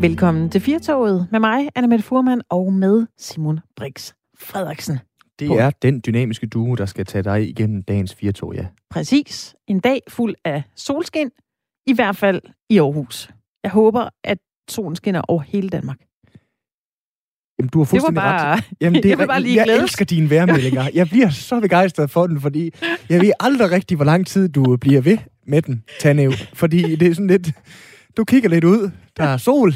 Velkommen til Firtoget med mig, Anna Mette Furman, og med Simon Brix Frederiksen. Det er den dynamiske duo, der skal tage dig igennem dagens Firtog, ja. Præcis. En dag fuld af solskin, i hvert fald i Aarhus. Jeg håber, at solen skinner over hele Danmark. Jamen, du har fuldstændig det var bare, ret. Jamen, det jeg vil bare lige jeg glædes. elsker dine værmeldinger. Jeg bliver så begejstret for den, fordi jeg ved aldrig rigtig, hvor lang tid du bliver ved med den, Tanev. Fordi det er sådan lidt... Du kigger lidt ud. Der er sol.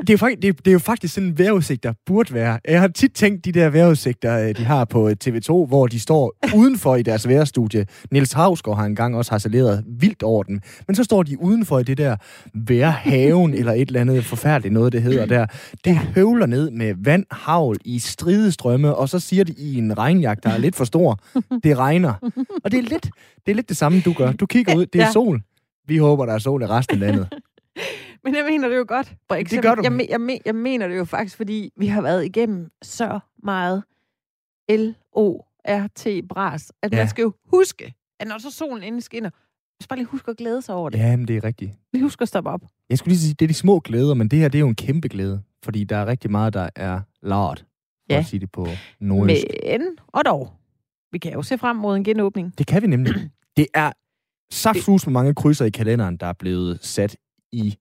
Det er, jo faktisk, det, er, det er jo faktisk sådan en vejrudsigt, der burde være. Jeg har tit tænkt de der vejrudsigter, øh, de har på TV2, hvor de står udenfor i deres vejrstudie. Niels Havsgaard har engang også harceleret vildt over den. Men så står de udenfor i det der vejrhaven, eller et eller andet forfærdeligt noget, det hedder der. Det høvler ned med vand, havl i stridestrømme, og så siger de i en regnjagt, der er lidt for stor, det regner. Og det er lidt det, er lidt det samme, du gør. Du kigger ud, det er Ja. sol. Vi håber, der er sol i resten af landet. Men jeg mener det jo godt. Brix. Det gør du. Jeg, jeg, jeg, men- jeg mener det jo faktisk, fordi vi har været igennem så meget L-O-R-T-bras, at Ja. man skal jo huske, at når så solen endelig skinner, så bare lige huske at glæde sig over det. Jamen, det er rigtigt. Vi husker at stoppe op. Jeg skulle lige sige, det er de små glæder, men det her, det er jo en kæmpe glæde. Fordi der er rigtig meget, der er lart, for Ja. at sige det på nordjysk. Men, og dog, vi kan jo se frem mod en genåbning. Det kan vi nemlig. Det er saftsus med mange krydser i kalenderen, der er blevet sat i,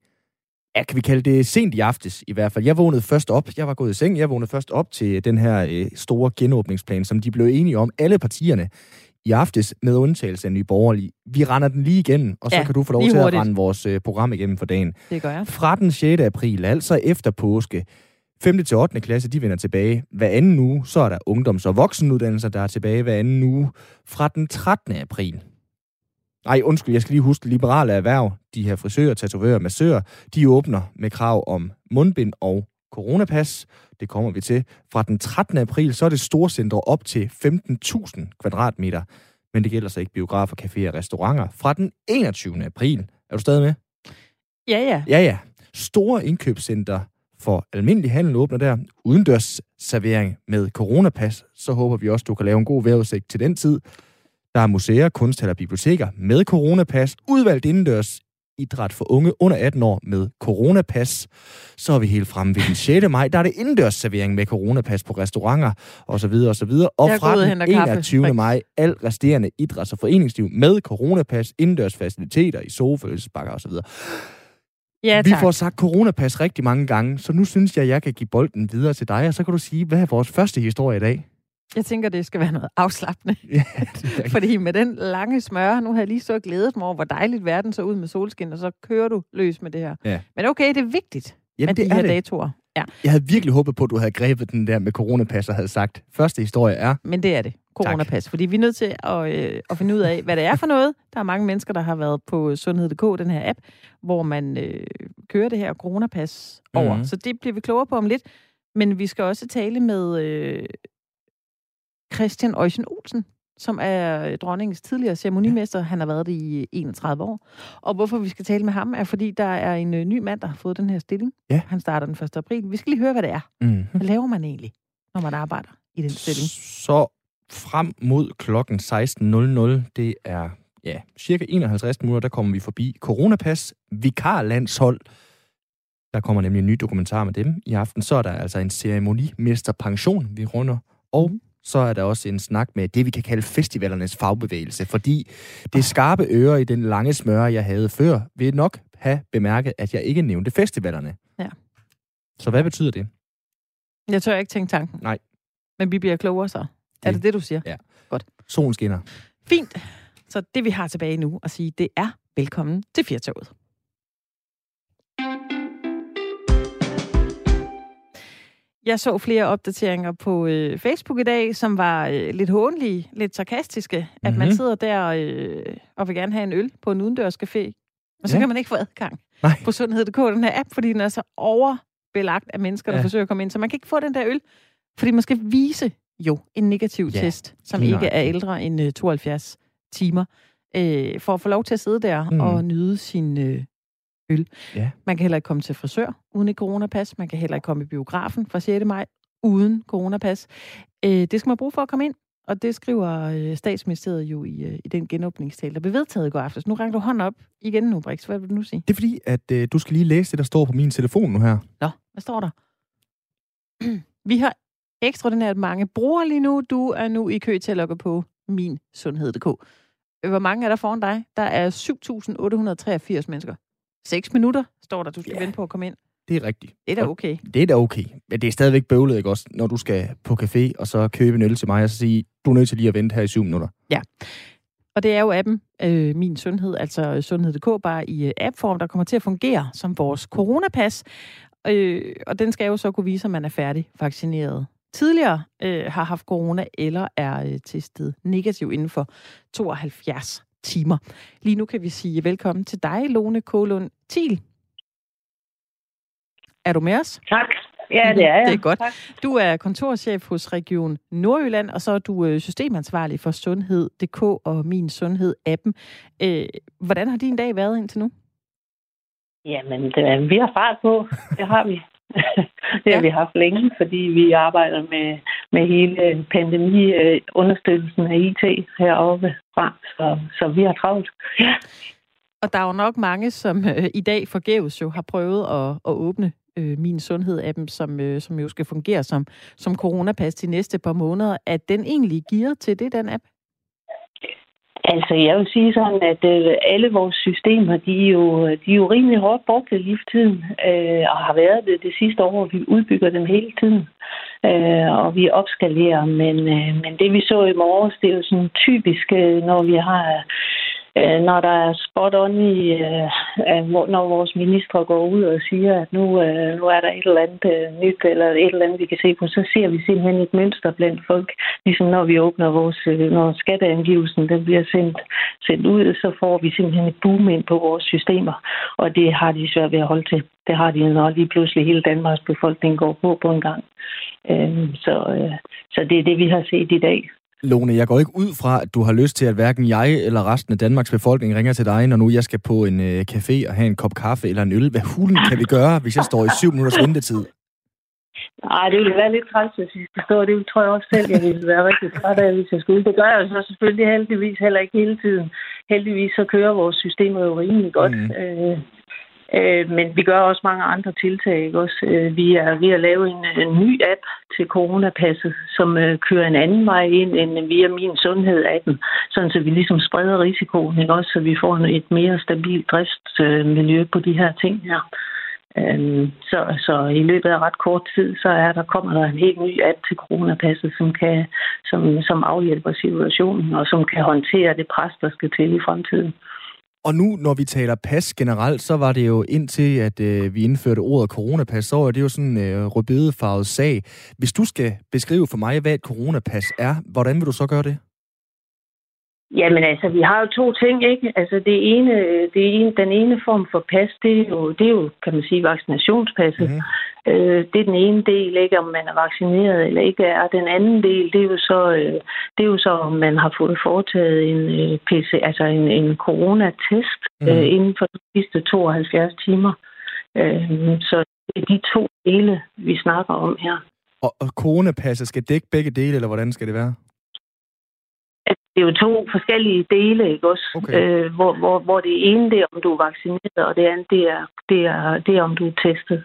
ja, kan vi kalde det sent i aftes i hvert fald. Jeg vågnede først op, jeg var gået i seng, jeg vågnede først op til den her øh, store genåbningsplan, som de blev enige om, alle partierne i aftes, med undtagelse af Nye Borgerlige. Vi render den lige igennem, og så Ja, kan du få lov til hurtigt. at rende vores øh, program igennem for dagen. Det gør jeg. Fra den 6. april, altså efter påske, 5. til 8. klasse, de vender tilbage. Hver anden uge, så er der ungdoms- og voksenuddannelser, der er tilbage hver anden uge. Fra den 13. april. Nej, undskyld, jeg skal lige huske, liberale erhverv, de her frisører, tatovører, massører, de åbner med krav om mundbind og coronapas. Det kommer vi til. Fra den 13. april, så er det storcentre op til 15.000 kvadratmeter. Men det gælder så ikke biografer, caféer og restauranter. Fra den 21. april, er du stadig med? Ja, ja. Ja, ja. Store indkøbscenter for almindelig handel åbner der. Udendørs servering med coronapas. Så håber vi også, du kan lave en god vejrudsigt til den tid. Der er museer, kunsthaller og biblioteker med coronapas. Udvalgt indendørs idræt for unge under 18 år med coronapas. Så er vi helt fremme ved den 6. maj. Der er det indendørs servering med coronapas på restauranter og så videre og så videre. Og fra den henter kaffe, 21. Brix. maj al resterende idræts- og foreningsliv med coronapas, indendørs faciliteter i så videre. Ja, Vi tak. får sagt coronapas rigtig mange gange, så nu synes jeg, at jeg kan give bolden videre til dig, og så kan du sige, hvad er vores første historie i dag? Jeg tænker, det skal være noget afslappende. Ja, det Fordi med den lange smør, nu har jeg lige så glædet mig over, hvor dejligt verden så ud med solskin, og så kører du løs med det her. Ja. Men okay, det er vigtigt Jamen, med det de er her det. datoer. Ja, Jeg havde virkelig håbet på, at du havde grebet den der med coronapas og havde sagt, første historie er... men det er det. Coronapas. Fordi vi er nødt til at, øh, at finde ud af, hvad det er for noget. Der er mange mennesker, der har været på sundhed.dk, den her app, hvor man øh, kører det her coronapas over. Mhm. Så det bliver vi klogere på om lidt. Men vi skal også tale med øh, Christian Øjsen Olsen, som er dronningens tidligere ceremonimester. Han har været det i 31 år. Og hvorfor vi skal tale med ham, er fordi der er en øh, ny mand, der har fået den her stilling. Ja. Han starter den 1. april. Vi skal lige høre, hvad det er. Mm. Hvad laver man egentlig, når man arbejder i den stilling? Så frem mod klokken 16.00, det er ja, cirka 51 minutter, der kommer vi forbi Coronapas Vikarlandshold. Der kommer nemlig en ny dokumentar med dem i aften. Så er der altså en ceremonimester pension, vi runder. Og Mhm. Så er der også en snak med det, vi kan kalde festivalernes fagbevægelse. Fordi det skarpe øre i den lange smøre, jeg havde før, vil nok have bemærket, at jeg ikke nævnte festivalerne. Ja. Så hvad betyder det? Jeg tør ikke tænke tanken. Nej. Men vi bliver klogere så. Er det det, du siger? Ja. Godt. Solen skinner. Fint. Så det, vi har tilbage nu at sige, det er velkommen til Firtoget. Jeg så flere opdateringer på øh, Facebook i dag, som var øh, lidt hånlige, lidt sarkastiske. At mm-hmm. man Mhm. sidder der øh, og vil gerne have en øl på en udendørscafé, og så Ja. kan man ikke få adgang Nej. på sundhed.dk, den her app, fordi den er så overbelagt af mennesker, der Ja. forsøger at komme ind. Så man kan ikke få den der øl, fordi man skal vise jo en negativ Ja, test, som lige ikke er ældre end øh, 72 timer, øh, for at få lov til at sidde der mm. og nyde sin øh, øl. Ja. Man kan heller ikke komme til frisør uden et coronapas. Man kan heller ikke komme i biografen fra 6. maj uden coronapas. Øh, det skal man bruge for at komme ind. Og det skriver øh, statsministeriet jo i, øh, i den genåbningstale, der blev vedtaget i går aftes. Nu rækker du hånd op igen nu, Brix. Hvad vil du nu sige? Det er fordi, at øh, du skal lige læse det, der står på min telefon nu her. Nå, hvad står der? Vi har ekstraordinært mange brugere lige nu. Du er nu i kø til at logge på min sundhed.dk. Hvor mange er der foran dig? Der er 7.883 mennesker. 6 minutter, står der, du skal yeah. vente på at komme ind. Det er rigtigt. Det er da okay. Det er da okay. Men det er stadigvæk bøvlet, ikke også? Når du skal på café, og så købe en øl til mig, og så sige, du er nødt til lige at vente her i syv minutter. Ja. Og det er jo appen øh, Min Sundhed, altså sundhed.dk, bare i øh, appform, der kommer til at fungere som vores coronapas. Øh, og den skal jo så kunne vise, at man er færdig vaccineret tidligere øh, har haft corona eller er øh, testet negativ inden for 72 timer. Lige nu kan vi sige velkommen til dig, Lone Kålund Thiel. Er du med os? Tak. Ja, det er jeg. Det er godt. Tak. Du er kontorchef hos Region Nordjylland, og så er du øh, systemansvarlig for Sundhed.dk og Min Sundhed-appen. Øh, hvordan har din dag været indtil nu? Jamen, det, vi har fart på. Det har vi. det har ja. vi haft længe, fordi vi arbejder med, med hele pandemi-understøttelsen af IT heroppe fra. Så, så vi har travlt. Ja. Og der er jo nok mange, som øh, i dag forgæves jo har prøvet at, at åbne øh, Min Sundhed-appen, som, øh, som jo skal fungere som, som coronapas de næste par måneder. at den egentlig giver til det, den app? Altså, jeg vil sige sådan, at øh, alle vores systemer, de er, jo, de er jo rimelig hårdt brugt i livstiden, øh, og har været det det sidste år. Vi udbygger dem hele tiden, øh, og vi opskalerer. Men, øh, men det, vi så i morges, det er jo sådan typisk, øh, når vi har øh, når der er spot on i, øh, når vores ministre går ud og siger, at nu, øh, nu er der et eller andet øh, nyt, eller et eller andet, vi kan se på, så ser vi simpelthen et mønster blandt folk. Ligesom når vi åbner vores, øh, når skatteangivelsen den bliver sendt, sendt ud, så får vi simpelthen et boom ind på vores systemer, og det har de svært ved at holde til. Det har de, når lige pludselig hele Danmarks befolkning går på på en gang. Øh, så, øh, så det er det, vi har set i dag. Lone, jeg går ikke ud fra, at du har lyst til, at hverken jeg eller resten af Danmarks befolkning ringer til dig, når nu jeg skal på en øh, café og have en kop kaffe eller en øl. Hvad hulen kan vi gøre, hvis jeg står i syv minutters ventetid? Nej, det ville være lidt træls, hvis jeg skulle stå. Det tror jeg også selv, jeg ville være rigtig træt af, hvis jeg skulle. Det gør jeg så selvfølgelig heldigvis heller ikke hele tiden. Heldigvis så kører vores systemer jo rimelig godt. Mm. Øh, Øh, men vi gør også mange andre tiltag. Ikke? Også, øh, vi er ved at lave en, en ny app til coronapasset, som øh, kører en anden vej ind end via Min Sundhed-appen, sådan så vi ligesom spreder risikoen, ikke? Også, så vi får et mere stabilt driftsmiljø på de her ting her. Øhm, så, så i løbet af ret kort tid, så er der, kommer der en helt ny app til coronapasset, som, kan, som, som afhjælper situationen, og som kan håndtere det pres, der skal til i fremtiden. Og nu, når vi taler pas generelt, så var det jo indtil, at øh, vi indførte ordet coronapas, så er det jo sådan en øh, rødbedefarvet sag. Hvis du skal beskrive for mig, hvad et coronapas er, hvordan vil du så gøre det? Jamen altså, vi har jo to ting, ikke? Altså det ene, det ene, den ene form for pas, det er jo, det er jo kan man sige, vaccinationspasset. Mm-hmm. Øh, det er den ene del, ikke om man er vaccineret eller ikke er. Den anden del, det er jo så, øh, det er jo så om man har fået foretaget en øh, PC, altså en, en coronatest mm. øh, inden for de sidste 72 timer. Øh, så det er de to dele, vi snakker om her. Og, og coronapasset skal dække begge dele, eller hvordan skal det være? Det er jo to forskellige dele, ikke også? Okay. Øh, hvor, hvor, hvor det ene det er, om du er vaccineret, og det andet det er, det er, det er om du er testet.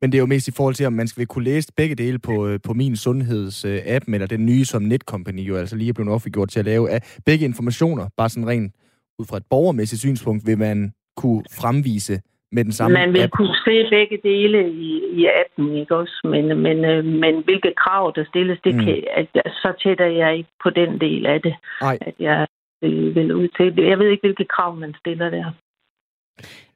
Men det er jo mest i forhold til, om man skal kunne læse begge dele på, øh, på min sundheds-app, eller den nye, som Netcompany jo altså lige er blevet offentliggjort til at lave. Af begge informationer, bare sådan rent ud fra et borgermæssigt synspunkt, vil man kunne fremvise med den samme Man vil app. kunne se begge dele i, i appen, ikke også? Men, men, øh, men hvilke krav, der stilles, det mm. kan, at, så tætter jeg ikke på den del af det. Ej. At jeg vil, vil ud til det. Jeg ved ikke, hvilke krav man stiller der.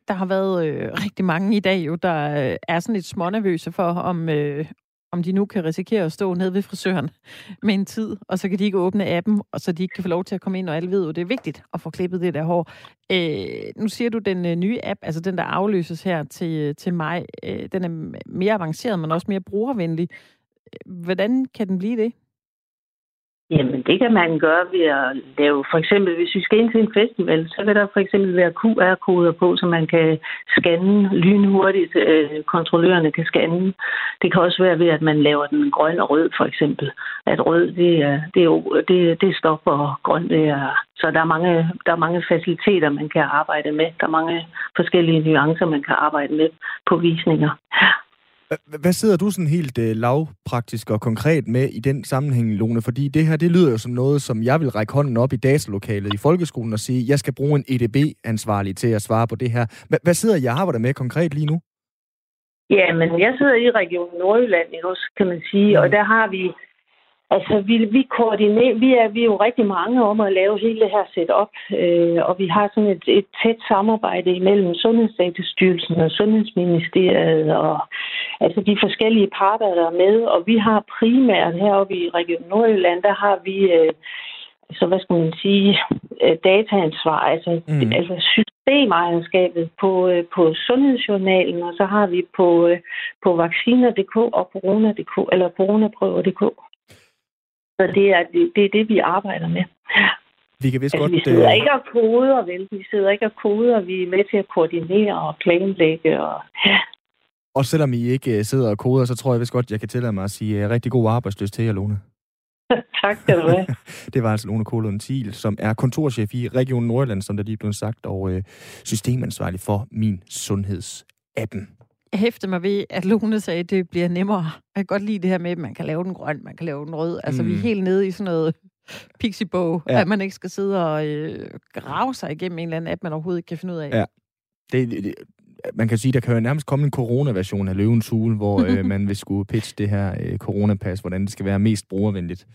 Der har været øh, rigtig mange i dag, jo, der øh, er sådan lidt smånervøse for, om, øh, om de nu kan risikere at stå nede ved frisøren med en tid, og så kan de ikke åbne appen, og så de ikke kan få lov til at komme ind, og alle ved jo, det er vigtigt at få klippet det der hår. Øh, nu siger du, den øh, nye app, altså den, der afløses her til, øh, til mig, øh, den er mere avanceret, men også mere brugervenlig. Hvordan kan den blive det? Jamen, det kan man gøre ved at lave, for eksempel, hvis vi skal ind til en festival, så vil der for eksempel være QR-koder på, så man kan scanne lynhurtigt, øh, kontrollørerne kan scanne. Det kan også være ved, at man laver den grøn og rød, for eksempel. At rød, det er, det er, det, det er stop, og grøn, det er... Så der er, mange, der er mange faciliteter, man kan arbejde med. Der er mange forskellige nuancer, man kan arbejde med på visninger. Hvad sidder du sådan helt uh, lavpraktisk og konkret med i den sammenhæng, Lone? Fordi det her, det lyder jo som noget, som jeg vil række hånden op i datalokalet i folkeskolen og sige, jeg skal bruge en EDB-ansvarlig til at svare på det her. H- hvad sidder jeg arbejder med konkret lige nu? Ja, men jeg sidder i Region Nordjylland også, kan man sige, mm. og der har vi Altså, vi, vi koordinerer, vi er, vi er jo rigtig mange om at lave hele det her setup, øh, og vi har sådan et, et tæt samarbejde imellem Sundhedsdatastyrelsen og Sundhedsministeriet, og altså de forskellige parter, der er med, og vi har primært heroppe i Region Nordjylland, der har vi, øh, så hvad skal man sige, øh, dataansvar, altså, mm. altså systemejerskabet på, øh, på Sundhedsjournalen, og så har vi på, øh, på vacciner.dk og corona.dk, eller coronaprøver.dk. Så det er det, det, er det vi arbejder med. Vi kan vist altså, godt... Vi sidder øh... ikke og koder, vel? Vi sidder ikke og koder, vi er med til at koordinere og planlægge. Og, ja. og selvom I ikke øh, sidder og koder, så tror jeg vist godt, jeg kan tillade mig at sige uh, rigtig god arbejdsløs til jer, Lone. tak skal du have. det var altså Lone Kolund Thiel, som er kontorchef i Region Nordjylland, som der lige blev sagt, og øh, systemansvarlig for min sundhedsappen hæfte mig ved, at Lone sagde, at det bliver nemmere. Jeg kan godt lide det her med, at man kan lave den grøn, man kan lave den rød. Altså, mm. vi er mm. helt nede i sådan noget pixie-bog, ja. at man ikke skal sidde og øh, grave sig igennem en eller anden app, man overhovedet ikke kan finde ud af. Ja. Det, det, man kan sige, der kan jo nærmest komme en corona-version af Løvens Hule, hvor øh, man vil skulle pitche det her øh, coronapas, hvordan det skal være mest brugervenligt.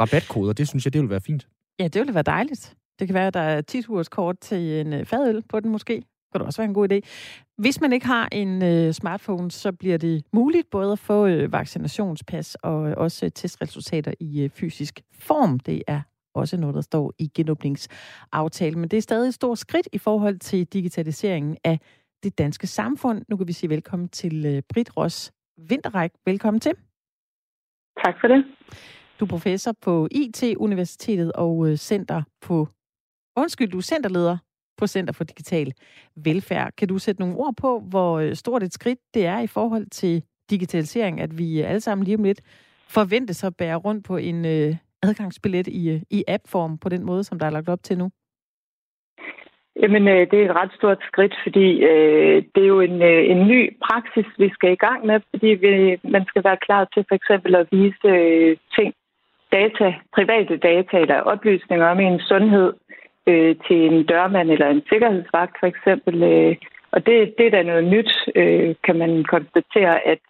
Rabatkoder, det synes jeg, det vil være fint. Ja, det ville være dejligt. Det kan være, at der er 10 kort til en øh, fadøl på den måske kan det også være en god idé. Hvis man ikke har en øh, smartphone, så bliver det muligt både at få øh, vaccinationspas og øh, også testresultater i øh, fysisk form. Det er også noget, der står i genåbningsaftalen. Men det er stadig et stort skridt i forhold til digitaliseringen af det danske samfund. Nu kan vi sige velkommen til øh, Britt Ross Vinterræk. Velkommen til. Tak for det. Du er professor på IT-universitetet og øh, center på... Undskyld, du er centerleder på Center for Digital Velfærd. Kan du sætte nogle ord på, hvor øh, stort et skridt det er i forhold til digitalisering, at vi øh, alle sammen lige om lidt forventes at bære rundt på en øh, adgangsbillet i, øh, i app-form på den måde, som der er lagt op til nu? Jamen, øh, det er et ret stort skridt, fordi øh, det er jo en, øh, en ny praksis, vi skal i gang med, fordi vi, man skal være klar til for eksempel at vise øh, ting, data, private data eller oplysninger om ens sundhed øh, til en dørmand eller en sikkerhedsvagt for eksempel. Øh, og det, det er da noget nyt, øh, kan man konstatere, at,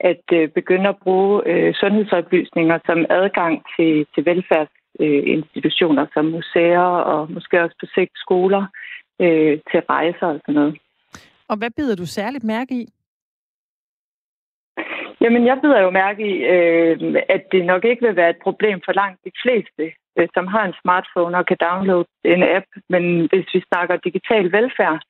at øh, begynde at bruge øh, sundhedsoplysninger som adgang til, til velfærdsinstitutioner som museer og måske også på sigt skoler øh, til rejser og sådan noget. Og hvad bider du særligt mærke i? Jamen, jeg bider jo mærke i, øh, at det nok ikke vil være et problem for langt de fleste, øh, som har en smartphone og kan downloade en app. Men hvis vi snakker digital velfærd,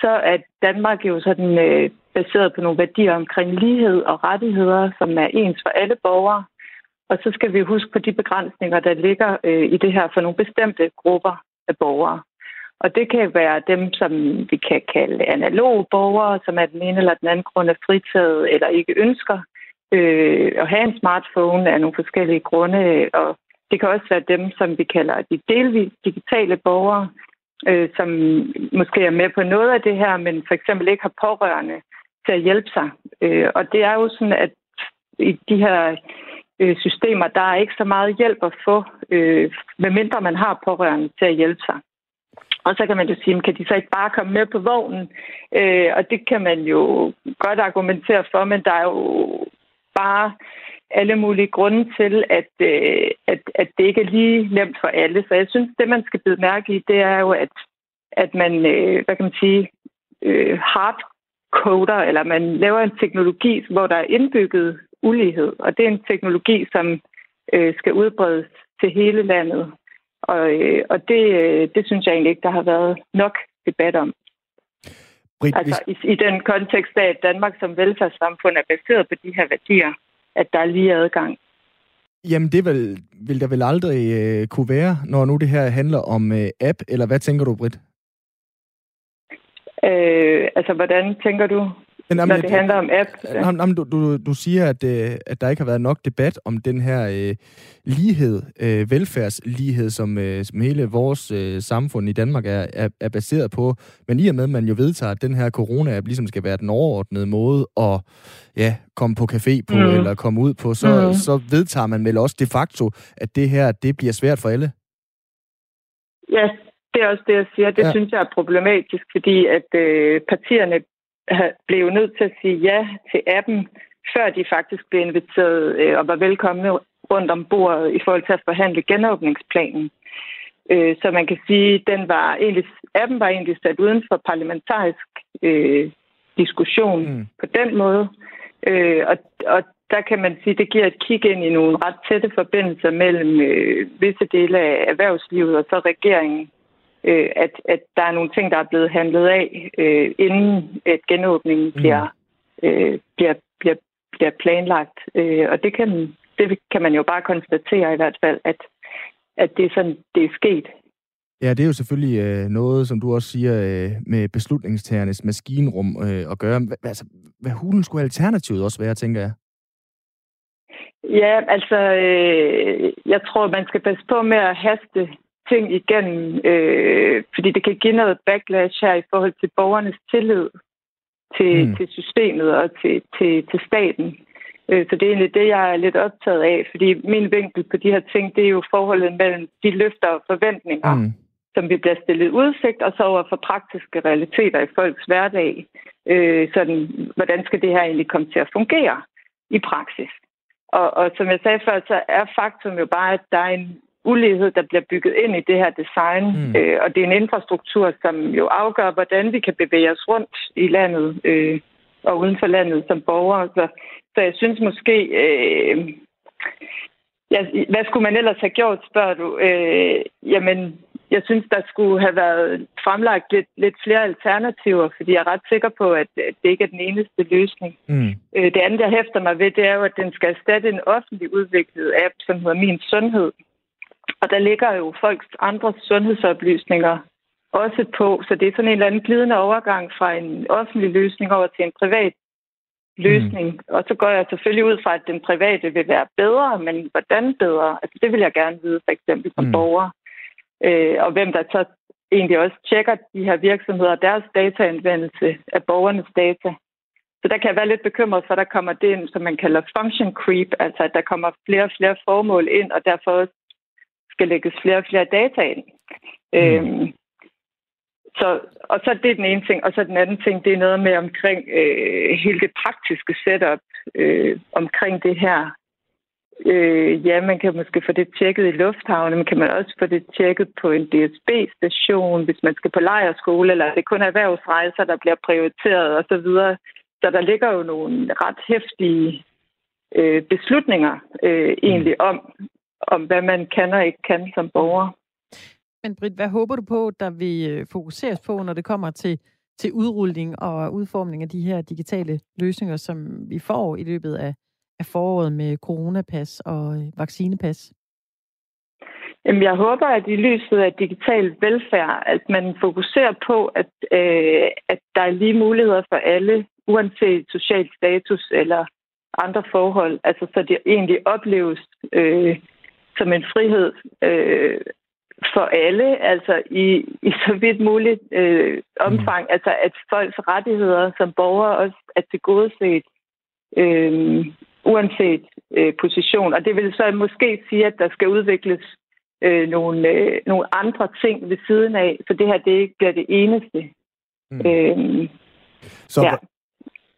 så er Danmark jo sådan øh, baseret på nogle værdier omkring lighed og rettigheder, som er ens for alle borgere. Og så skal vi huske på de begrænsninger, der ligger øh, i det her for nogle bestemte grupper af borgere. Og det kan være dem, som vi kan kalde analoge borgere, som af den ene eller den anden grund er fritaget eller ikke ønsker øh, at have en smartphone af nogle forskellige grunde. Og det kan også være dem, som vi kalder de delvis digitale borgere, øh, som måske er med på noget af det her, men for eksempel ikke har pårørende til at hjælpe sig. Øh, og det er jo sådan, at i de her øh, systemer, der er ikke så meget hjælp at få, øh, medmindre man har pårørende til at hjælpe sig. Og så kan man jo sige, kan de så ikke bare komme med på vognen? Øh, og det kan man jo godt argumentere for, men der er jo bare alle mulige grunde til, at, øh, at, at det ikke er lige nemt for alle. Så jeg synes, det man skal bide mærke i, det er jo, at, at man, øh, hvad kan man sige, øh, hardcoder, eller man laver en teknologi, hvor der er indbygget ulighed. Og det er en teknologi, som øh, skal udbredes til hele landet. Og, øh, og det, øh, det synes jeg egentlig ikke, der har været nok debat om. Britt, altså hvis... i, i den kontekst af, at Danmark som velfærdssamfund er baseret på de her værdier, at der er lige adgang. Jamen, det vel vil der vel aldrig øh, kunne være, når nu det her handler om øh, app, eller hvad tænker du, Britt? Øh, altså, hvordan tænker du? Men, jamen, når det handler om app. Jamen, jamen, du, du, du siger, at, øh, at der ikke har været nok debat om den her øh, lighed, øh, velfærdslighed, som, øh, som hele vores øh, samfund i Danmark er, er, er baseret på. Men i og med, at man jo vedtager, at den her corona-app ligesom skal være den overordnede måde at ja, komme på café på, mm. eller komme ud på, så, mm. så vedtager man vel også de facto, at det her, det bliver svært for alle. Ja, det er også det, jeg siger. Det ja. synes jeg er problematisk, fordi at øh, partierne blev nødt til at sige ja til appen, før de faktisk blev inviteret øh, og var velkomne rundt om bordet i forhold til at forhandle genåbningsplanen. Øh, så man kan sige, at den var egentlig, appen var egentlig sat uden for parlamentarisk øh, diskussion mm. på den måde. Øh, og, og der kan man sige, at det giver et kig ind i nogle ret tætte forbindelser mellem øh, visse dele af erhvervslivet og så regeringen øh, at, at der er nogle ting, der er blevet handlet af, øh, inden at genåbningen mm. bliver, øh, bliver, bliver, bliver planlagt. Øh, og det kan, det kan man jo bare konstatere i hvert fald, at, at det er sådan, det er sket. Ja, det er jo selvfølgelig øh, noget, som du også siger, øh, med beslutningstagernes maskinrum øh, at gøre. H- altså, hvad hulen skulle alternativet også være, tænker jeg? Ja, altså, øh, jeg tror, man skal passe på med at haste ting igennem, øh, fordi det kan give noget backlash her i forhold til borgernes tillid til, mm. til systemet og til, til, til staten. Øh, så det er egentlig det, jeg er lidt optaget af, fordi min vinkel på de her ting, det er jo forholdet mellem de løfter og forventninger, mm. som vi bliver stillet udsigt, og så over for praktiske realiteter i folks hverdag. Øh, sådan, hvordan skal det her egentlig komme til at fungere i praksis? Og, og som jeg sagde før, så er faktum jo bare, at der er en ulighed, der bliver bygget ind i det her design. Mm. Øh, og det er en infrastruktur, som jo afgør, hvordan vi kan bevæge os rundt i landet øh, og uden for landet som borgere. Så, så jeg synes måske... Øh, ja, hvad skulle man ellers have gjort, spørger du? Øh, jamen, jeg synes, der skulle have været fremlagt lidt, lidt flere alternativer, fordi jeg er ret sikker på, at det ikke er den eneste løsning. Mm. Øh, det andet, jeg hæfter mig ved, det er jo, at den skal erstatte en offentlig udviklet app, som hedder Min Sundhed, og der ligger jo folks andre sundhedsoplysninger også på, så det er sådan en eller anden glidende overgang fra en offentlig løsning over til en privat løsning. Mm. Og så går jeg selvfølgelig ud fra, at den private vil være bedre, men hvordan bedre? Altså det vil jeg gerne vide, for eksempel som mm. borger. Øh, og hvem der så egentlig også tjekker de her virksomheder og deres dataanvendelse af borgernes data. Så der kan jeg være lidt bekymret for, at der kommer det ind, som man kalder function creep, altså at der kommer flere og flere formål ind, og derfor også skal lægges flere og flere data ind. Mm. Øhm, så, og så det er den ene ting. Og så den anden ting, det er noget med omkring øh, hele det praktiske setup øh, omkring det her. Øh, ja, man kan måske få det tjekket i lufthavnen, men kan man også få det tjekket på en DSB-station, hvis man skal på lejerskole, eller det kun er erhvervsrejser, der bliver prioriteret osv. Så, så der ligger jo nogle ret hæftige øh, beslutninger øh, egentlig mm. om, om, hvad man kan og ikke kan som borger. Men Britt, hvad håber du på, der vil øh, fokuseres på, når det kommer til, til udrulning og udformning af de her digitale løsninger, som vi får i løbet af, af foråret med coronapas og øh, vaccinepas? Jamen, jeg håber, at i lyset af digital velfærd, at man fokuserer på, at, øh, at der er lige muligheder for alle, uanset social status eller andre forhold. Altså, så det egentlig opleves øh, som en frihed øh, for alle, altså i, i så vidt muligt øh, omfang, mm. altså at folks rettigheder som borgere også er tilgodeset, øh, uanset øh, position. Og det vil så måske sige, at der skal udvikles øh, nogle, øh, nogle andre ting ved siden af, så det her det ikke bliver det eneste. Mm. Øh, så, ja.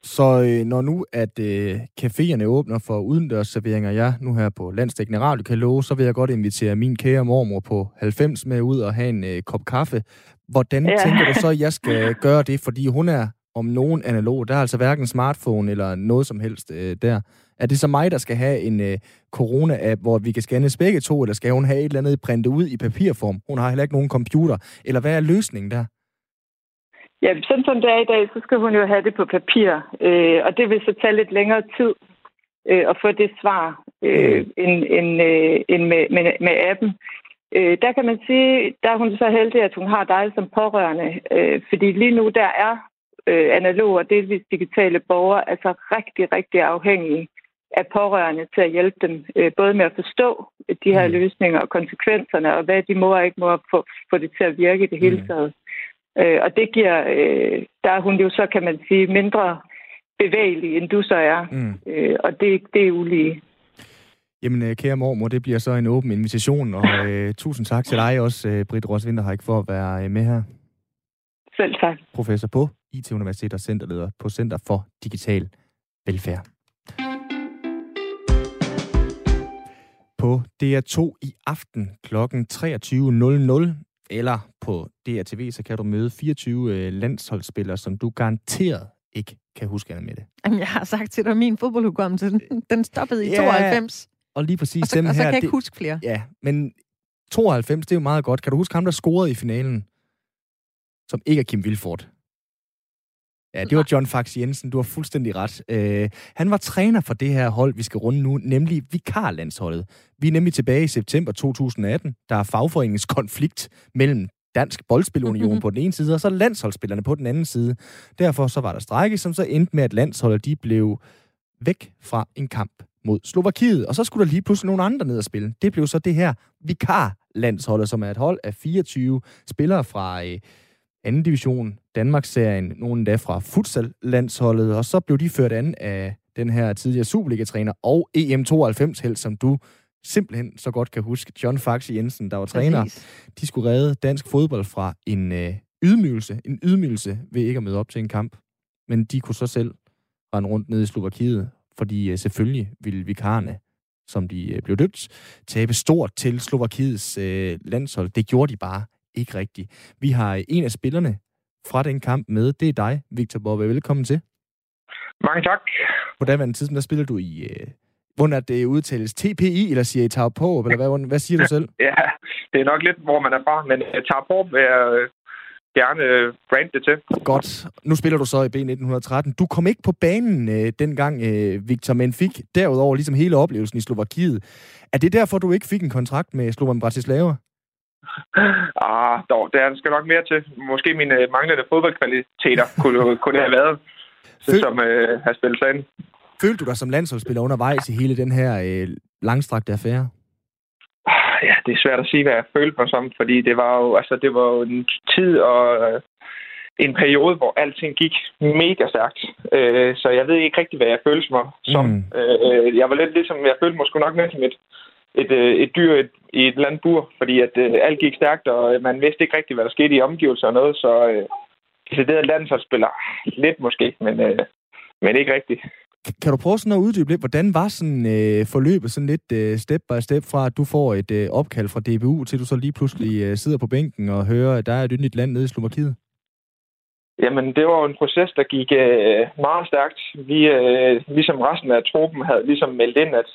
Så øh, når nu, at øh, caféerne åbner for udendørsserveringer, jeg nu her på Landstækkende Radio kan love, så vil jeg godt invitere min kære mormor på 90 med ud og have en øh, kop kaffe. Hvordan ja. tænker du så, at jeg skal gøre det? Fordi hun er om nogen analog. Der er altså hverken smartphone eller noget som helst øh, der. Er det så mig, der skal have en øh, corona-app, hvor vi kan scanne begge to, eller skal hun have et eller andet printet ud i papirform? Hun har heller ikke nogen computer. Eller hvad er løsningen der? Ja, sådan som det er i dag, så skal hun jo have det på papir, øh, og det vil så tage lidt længere tid øh, at få det svar. øh, mm. end, end, øh, end med, med, med appen. Øh, der kan man sige, der er hun så heldig, at hun har dig som pårørende, øh, fordi lige nu der er øh, analoge og delvis digitale borgere altså rigtig, rigtig afhængige af pårørende til at hjælpe dem, øh, både med at forstå de her mm. løsninger og konsekvenserne, og hvad de må og ikke må få, få det til at virke i det hele mm. taget. Øh, og det giver, øh, der er hun jo så, kan man sige, mindre bevægelig, end du så er. Mm. Øh, og det, det er ulige. Jamen, øh, kære mormor, det bliver så en åben invitation, og øh, tusind tak til dig også, øh, Britt Ross Vinterhæk, for at være øh, med her. Selv tak. Professor på IT Universitet og centerleder på Center for Digital Velfærd. På DR2 i aften kl. 23.00, eller på DRTV, så kan du møde 24 øh, landsholdsspillere, som du garanteret ikke kan huske, Anna med det. Jamen, jeg har sagt til dig, at min fodboldhukommelse, den, den stoppede i ja, 92. Og lige præcis og så, dem og så her... kan jeg ikke det, huske flere. Ja, men 92, det er jo meget godt. Kan du huske ham, der scorede i finalen? Som ikke er Kim Vilfort. Ja, det var John Fax Jensen. Du har fuldstændig ret. Uh, han var træner for det her hold, vi skal runde nu, nemlig Vikarlandsholdet. Vi er nemlig tilbage i september 2018. Der er fagforeningskonflikt mellem Dansk Boldspilunion på den ene side, og så landsholdsspillerne på den anden side. Derfor så var der strække, som så endte med, at landsholdet de blev væk fra en kamp mod Slovakiet. Og så skulle der lige pludselig nogle andre ned og spille. Det blev så det her Vikar-landsholdet, som er et hold af 24 spillere fra øh, anden division, Danmarksserien, nogle endda fra futsal-landsholdet, og så blev de ført an af den her tidligere Superliga-træner og EM92-held, som du simpelthen så godt kan huske, John Faxe Jensen, der var træner. De skulle redde dansk fodbold fra en øh, ydmygelse, en ydmygelse ved ikke at møde op til en kamp. Men de kunne så selv rende rundt ned i Slovakiet, fordi øh, selvfølgelig ville vikarne, som de øh, blev døbt, tabe stort til Slovakiets øh, landshold. Det gjorde de bare ikke rigtigt. Vi har en af spillerne fra den kamp med. Det er dig, Victor Bobbe. Velkommen til. Mange tak. På daværende tidspunkt, der spiller du i... Øh, hvordan er det udtales? TPI, eller siger I tager på? Eller hvad, hvad siger du selv? ja, det er nok lidt, hvor man er fra, men jeg tager på vil jeg gerne brand det til. Godt. Nu spiller du så i B1913. Du kom ikke på banen øh, dengang, øh, Victor, men fik derudover ligesom hele oplevelsen i Slovakiet. Er det derfor, du ikke fik en kontrakt med Slovan Bratislava? Ah, dog, der skal nok mere til. Måske mine øh, manglende fodboldkvaliteter kunne, kunne det have været, Føl... som øh, har spillet sig ind. Følte du dig som landsholdsspiller undervejs i hele den her øh, langstrakte affære? Ah, ja, det er svært at sige, hvad jeg følte mig som, fordi det var jo, altså, det var jo en tid og øh, en periode, hvor alting gik mega stærkt. Øh, så jeg ved ikke rigtig, hvad jeg følte mig som. Mm. Øh, jeg var lidt ligesom, jeg følte mig sgu nok med som et, et, øh, et dyr et, i et land bur, fordi at øh, alt gik stærkt, og man vidste ikke rigtig, hvad der skete i omgivelser og noget, så øh, decideret landsholdsspiller lidt måske, men, øh, men ikke rigtigt. Kan du prøve sådan at uddybe lidt, hvordan var sådan øh, forløbet sådan lidt øh, step by step fra, at du får et øh, opkald fra DBU, til du så lige pludselig øh, sidder på bænken og hører, at der er et nyt land nede i Slovakiet? Jamen, det var jo en proces, der gik øh, meget stærkt. Vi, øh, ligesom resten af truppen, havde ligesom meldt ind, at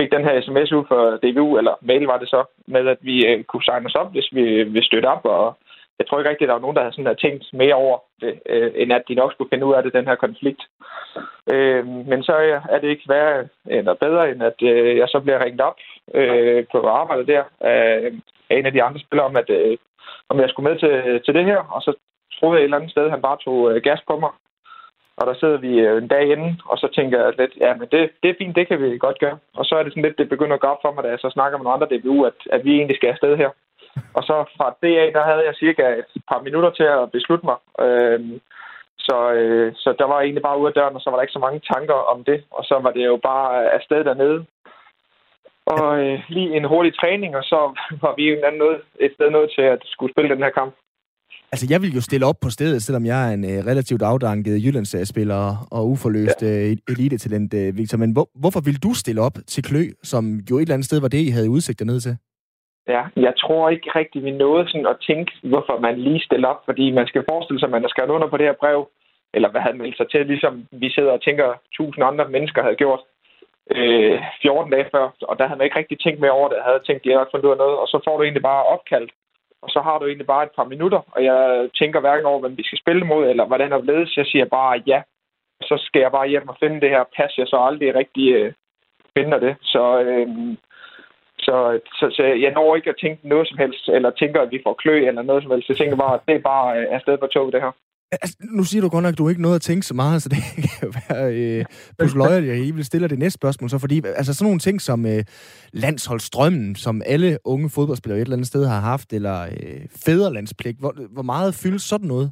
fik den her sms ud for DBU, eller mail var det så, med at vi øh, kunne signe os op, hvis vi øh, vil støtte op. Og jeg tror ikke rigtigt, at der var nogen, der havde sådan øh, tænkt mere over det, øh, end at de nok skulle finde ud af det, den her konflikt. Øh, men så øh, er det ikke værre eller bedre, end at øh, jeg så bliver ringet op øh, på arbejdet der af, af en af de andre spillere om, at øh, om jeg skulle med til, til det her. Og så troede jeg et eller andet sted, at han bare tog øh, gas på mig og der sidder vi øh, en dag inden, og så tænker jeg lidt, ja, men det, det er fint, det kan vi godt gøre. Og så er det sådan lidt, det begynder at gå op for mig, da jeg så snakker med nogle andre DBU, at, at vi egentlig skal afsted her. Og så fra det af, der havde jeg cirka et par minutter til at beslutte mig. Øhm, så, øh, så der var egentlig bare ude af døren, og så var der ikke så mange tanker om det. Og så var det jo bare afsted dernede. Og øh, lige en hurtig træning, og så var vi en anden noget, et sted nået til at skulle spille den her kamp. Altså, jeg vil jo stille op på stedet, selvom jeg er en uh, relativt afdanket Jyllandsspiller og uforløst ja. uh, elitetalent, uh, Victor. Men hvor, hvorfor vil du stille op til Klø, som jo et eller andet sted var det, I havde udsigt dernede til? Ja, jeg tror ikke rigtig, vi nåede sådan at tænke, hvorfor man lige stiller op. Fordi man skal forestille sig, at man har skrevet under på det her brev, eller hvad havde meldt sig til, ligesom vi sidder og tænker, tusind andre mennesker havde gjort øh, 14 dage før. Og der havde man ikke rigtig tænkt mere over det. Jeg havde tænkt, at de havde fundet ud af noget. Og så får du egentlig bare opkaldt og så har du egentlig bare et par minutter, og jeg tænker hverken over, hvem vi skal spille mod, eller hvordan er ledes. Jeg siger bare ja. Så skal jeg bare hjem og finde det her pas, jeg så aldrig rigtig øh, finder det. Så, øh, så, så, så jeg når ikke at tænke noget som helst, eller tænker, at vi får klø eller noget som helst. Jeg tænker bare, at det er bare øh, afsted på toget, det her. Altså, nu siger du godt nok, at du ikke nåede at tænke så meget, så det kan være øh, pusløjer, jeg vil stille det næste spørgsmål. Så fordi, altså sådan nogle ting som øh, landsholdsstrømmen, som alle unge fodboldspillere et eller andet sted har haft, eller øh, fæderlandspligt, hvor, hvor meget fyldes sådan noget?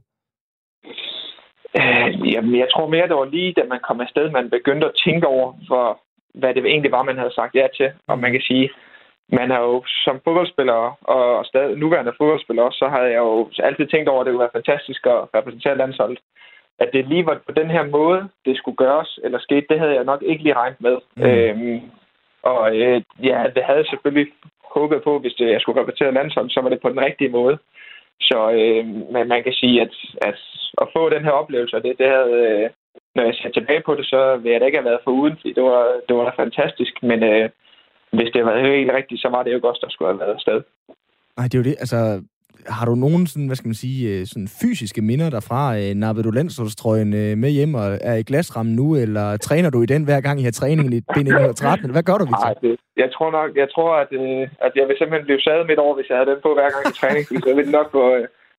Øh, jamen, jeg tror mere, det var lige, da man kom afsted, man begyndte at tænke over, for, hvad det egentlig var, man havde sagt ja til. Og man kan sige, man har jo som fodboldspiller, og stadig nuværende fodboldspiller også, så havde jeg jo altid tænkt over, at det ville være fantastisk at repræsentere landsholdet. At det lige var på den her måde, det skulle gøres, eller skete, det havde jeg nok ikke lige regnet med. Mm. Øhm, og øh, ja, det havde jeg selvfølgelig håbet på, hvis det, jeg skulle repræsentere landsholdet, så var det på den rigtige måde. Så øh, men man kan sige, at, at at få den her oplevelse, det, det havde, øh, når jeg ser tilbage på det, så vil jeg da ikke have været for uden, fordi det var, det var da fantastisk. Men øh, hvis det havde været helt rigtigt, så var det jo godt, der skulle have været afsted. Nej, det er jo det. Altså, har du nogen sådan, hvad skal man sige, øh, sådan fysiske minder derfra? Øh, nappede du landsholdstrøjen øh, med hjem og er i glasrammen nu, eller træner du i den hver gang, I har træningen i B1913? Hvad gør du, Victor? Nej, det, jeg tror nok, jeg tror, at, at jeg vil simpelthen blive sadet midt over, hvis jeg havde den på hver gang i træning, så jeg ville nok gå,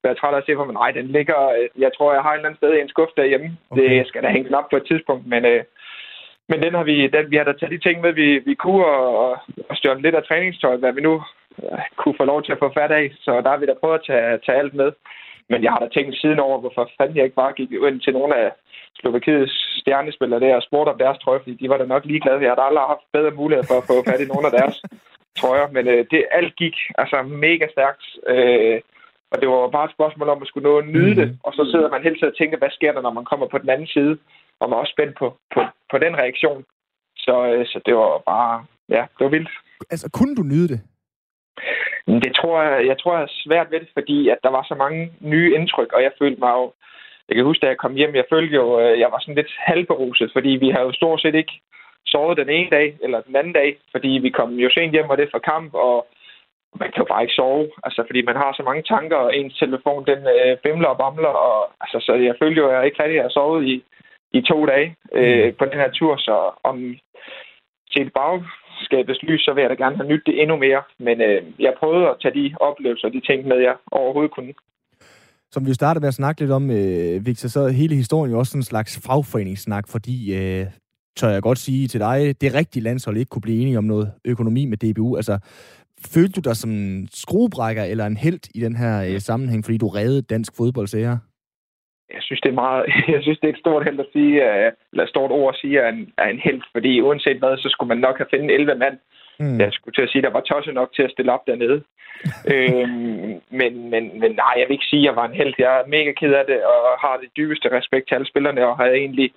være træt af at se på, men nej, den ligger, jeg tror, jeg har en eller anden sted i en skuffe derhjemme. Okay. Det skal da hænge op på et tidspunkt, men øh, men den har vi, den, vi har da taget de ting med, vi, vi kunne, og, og stjålet lidt af træningstøj, hvad vi nu uh, kunne få lov til at få fat af. Så der har vi da prøvet at tage, tage alt med. Men jeg har da tænkt siden over, hvorfor fanden jeg ikke bare gik ind til nogle af Slovakiets stjernespillere der og spurgte om deres trøje, fordi de var da nok ligeglade. Jeg har da aldrig haft bedre mulighed for at få fat i nogle af deres trøjer. Men uh, det alt gik altså mega stærkt. Uh, og det var bare et spørgsmål om at skulle nå at nyde mm. det. Og så sidder man hele tiden og tænker, hvad sker der, når man kommer på den anden side? og var også spændt på, på, på den reaktion. Så, øh, så det var bare, ja, det var vildt. Altså, kunne du nyde det? Det tror jeg, jeg tror, jeg er svært ved det, fordi at der var så mange nye indtryk, og jeg følte mig jo, jeg kan huske, da jeg kom hjem, jeg følte jo, øh, jeg var sådan lidt halvberuset, fordi vi havde jo stort set ikke sovet den ene dag eller den anden dag, fordi vi kom jo sent hjem, og det for kamp, og man kan jo bare ikke sove, altså fordi man har så mange tanker, og ens telefon, den øh, bimler og bamler, og altså, så jeg følte jo, at jeg ikke rigtig har sovet i, i to dage øh, mm. på den her tur, så om til bagskabets lys, så vil jeg da gerne have nyt det endnu mere. Men øh, jeg prøvede at tage de oplevelser, de ting med, jeg overhovedet kunne. Som vi startede med at snakke lidt om, øh, Victor, så er hele historien jo også sådan en slags fagforeningssnak, fordi, øh, tør jeg godt sige til dig, det rigtige landshold ikke kunne blive enige om noget økonomi med DBU. Altså, følte du dig som en skruebrækker eller en held i den her øh, sammenhæng, fordi du reddede dansk fodboldsære? Jeg synes, det er meget, jeg synes, det er et stort held at sige, øh, eller et stort ord at sige, er en, er en held, fordi uanset hvad, så skulle man nok have fundet 11 mand. Mm. Jeg skulle til at sige, der var tosset nok til at stille op dernede. øhm, men, men, men nej, jeg vil ikke sige, at jeg var en held. Jeg er mega ked af det, og har det dybeste respekt til alle spillerne, og har egentlig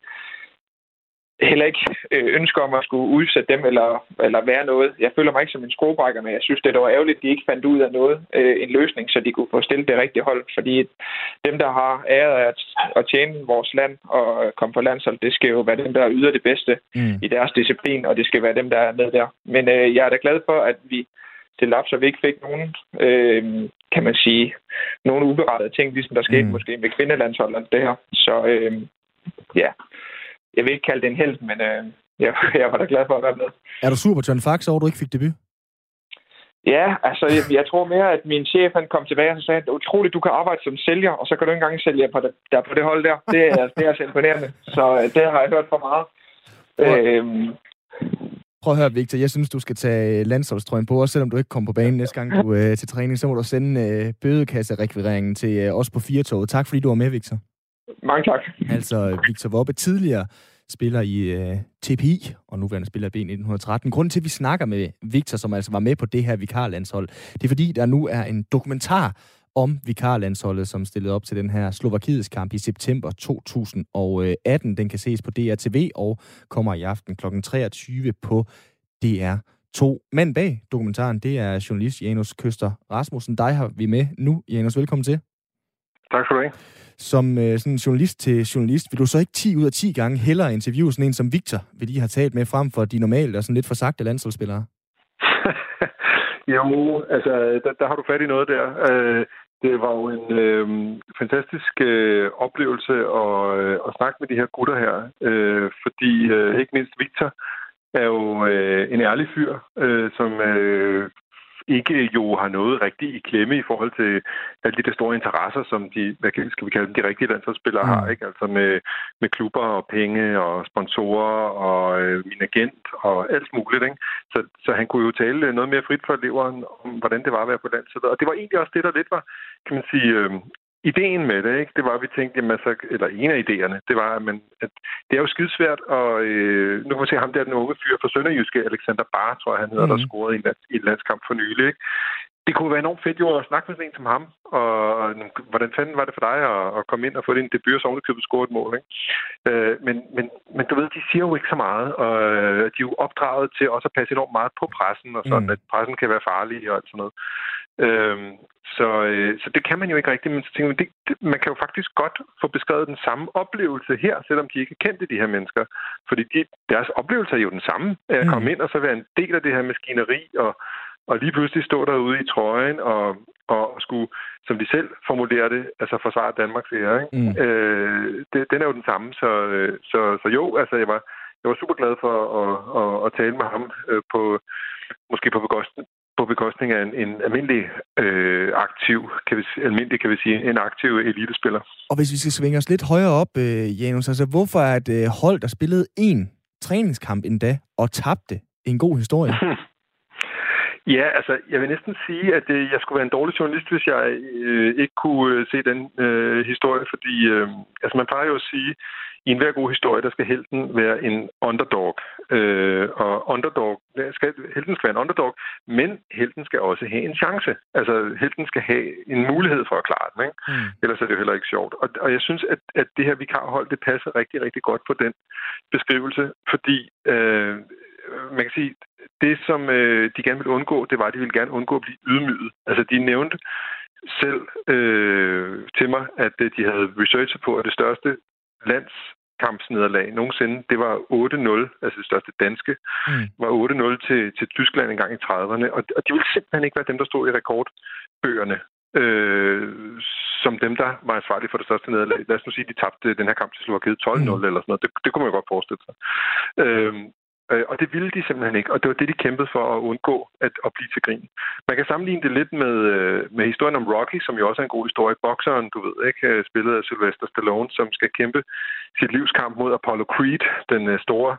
heller ikke øh, ønsker om at skulle udsætte dem eller, eller være noget. Jeg føler mig ikke som en skruebrækker, men jeg synes, det var ærgerligt, at de ikke fandt ud af noget, øh, en løsning, så de kunne få stillet det rigtige hold. Fordi dem, der har æret at, at tjene vores land og komme på landshold, det skal jo være dem, der yder det bedste mm. i deres disciplin, og det skal være dem, der er med der. Men øh, jeg er da glad for, at vi stillede op, så vi ikke fik nogen, øh, kan man sige, nogen uberettede ting, ligesom der skete mm. måske med kvindelandsholdet det her. Så øh, ja, jeg vil ikke kalde det en held, men øh, jeg, jeg var da glad for at være med. Er du super, John Fax, over du ikke fik debut? Ja, altså jeg, jeg tror mere, at min chef han kom tilbage og sagde, at utroligt, du kan arbejde som sælger, og så kan du ikke engang sælge på det, der på det hold der. Det er, det er altså imponerende. Så øh, det har jeg hørt for meget. Øhm, Prøv at høre, Victor. Jeg synes, du skal tage landsholdstrøjen på, også selvom du ikke kommer på banen næste gang du øh, til træning. Så må du sende øh, bødekasserekvireringen til øh, os på Firtoget. Tak fordi du var med, Victor. Mange tak. Altså Victor Voppe, tidligere spiller i uh, øh, TPI, og nuværende spiller i B1913. Grunden til, at vi snakker med Victor, som altså var med på det her vikarlandshold, det er fordi, der nu er en dokumentar om vikarlandsholdet, som stillede op til den her Slovakiets kamp i september 2018. Den kan ses på DRTV og kommer i aften kl. 23 på DR2. Men bag dokumentaren, det er journalist Janus Køster Rasmussen. Dig har vi med nu. Janus, velkommen til. Tak skal du have. Som øh, sådan journalist til journalist, vil du så ikke 10 ud af 10 gange hellere interviewe sådan en som Victor, vil de har talt med frem for de normale og sådan lidt forsagte landsholdsspillere? jo, altså, der, der har du fat i noget der. Øh, det var jo en øh, fantastisk øh, oplevelse at, øh, at snakke med de her gutter her, øh, fordi øh, ikke mindst Victor er jo øh, en ærlig fyr, øh, som øh, ikke jo har noget rigtigt i klemme i forhold til alle de der store interesser, som de, hvad skal vi kalde dem, de rigtige landsholdsspillere mm. har, ikke? Altså med, med klubber og penge og sponsorer og øh, min agent og alt muligt, ikke? Så, så han kunne jo tale noget mere frit for leveren om, hvordan det var at være på landsholdet. Og det var egentlig også det, der lidt var, kan man sige, øh, ideen med det, ikke? det var, at vi tænkte, jamen, altså, eller en af idéerne, det var, at, man, at det er jo skidesvært, og øh, nu kan man se ham der, den unge fyr fra Sønderjyske, Alexander Bar, tror jeg, han hedder, mm. der scorede i en, i en landskamp for nylig. Ikke? Det kunne være enormt fedt jo at snakke med sådan en som ham, og hvordan fanden var det for dig at, at komme ind og få din debut, og så ovenikøbet score et mål. Ikke? Øh, men, men, men du ved, de siger jo ikke så meget, og øh, de er jo opdraget til også at passe enormt meget på pressen, og sådan, mm. at pressen kan være farlig og alt sådan noget. Øhm, så, øh, så det kan man jo ikke rigtigt, men så tænker man, det, det, man kan jo faktisk godt få beskrevet den samme oplevelse her, selvom de ikke kendte de her mennesker. Fordi de, deres oplevelse er jo den samme, at komme mm. ind og så være en del af det her maskineri, og, og lige pludselig stå derude i trøjen og, og skulle, som de selv formulerer det, altså forsvare Danmarks ære. Ikke? Mm. Øh, det, den er jo den samme, så, øh, så, så jo, altså jeg var, jeg var super glad for at, at, at tale med ham øh, på måske på på bekostning af en, en almindelig øh, aktiv, kan vi, almindelig, kan vi sige, en aktiv elitespiller. Og hvis vi skal svinge os lidt højere op, øh, Janus, altså hvorfor er et øh, hold, der spillede en træningskamp endda og tabte, en god historie? Ja, altså, jeg vil næsten sige, at øh, jeg skulle være en dårlig journalist, hvis jeg øh, ikke kunne øh, se den øh, historie, fordi øh, altså, man plejer jo at sige, i enhver god historie, der skal helten være en underdog. Øh, og underdog, skal, helten skal være en underdog, men helten skal også have en chance. Altså, helten skal have en mulighed for at klare den, ikke? Mm. Ellers er det jo heller ikke sjovt. Og, og jeg synes, at, at det her vikarhold, det passer rigtig, rigtig godt på den beskrivelse, fordi øh, man kan sige, det som øh, de gerne ville undgå, det var, at de ville gerne undgå at blive ydmyget. Altså, de nævnte selv øh, til mig, at øh, de havde researchet på, at det største landskampsnederlag nogensinde, det var 8-0, altså det største danske, mm. var 8-0 til, til Tyskland engang i 30'erne, og, og de ville simpelthen ikke være dem, der stod i rekordbøgerne, øh, som dem, der var ansvarlige for det største nederlag. Lad os nu sige, at de tabte den her kamp til Slovakiet 12-0 mm. eller sådan noget. Det, det kunne man jo godt forestille sig. Øh, Øh, og det ville de simpelthen ikke, og det var det, de kæmpede for at undgå at, at blive til grin. Man kan sammenligne det lidt med, øh, med historien om Rocky, som jo også er en god historie. Bokseren, du ved, ikke, øh, spillet af Sylvester Stallone, som skal kæmpe sit livskamp mod Apollo Creed, den store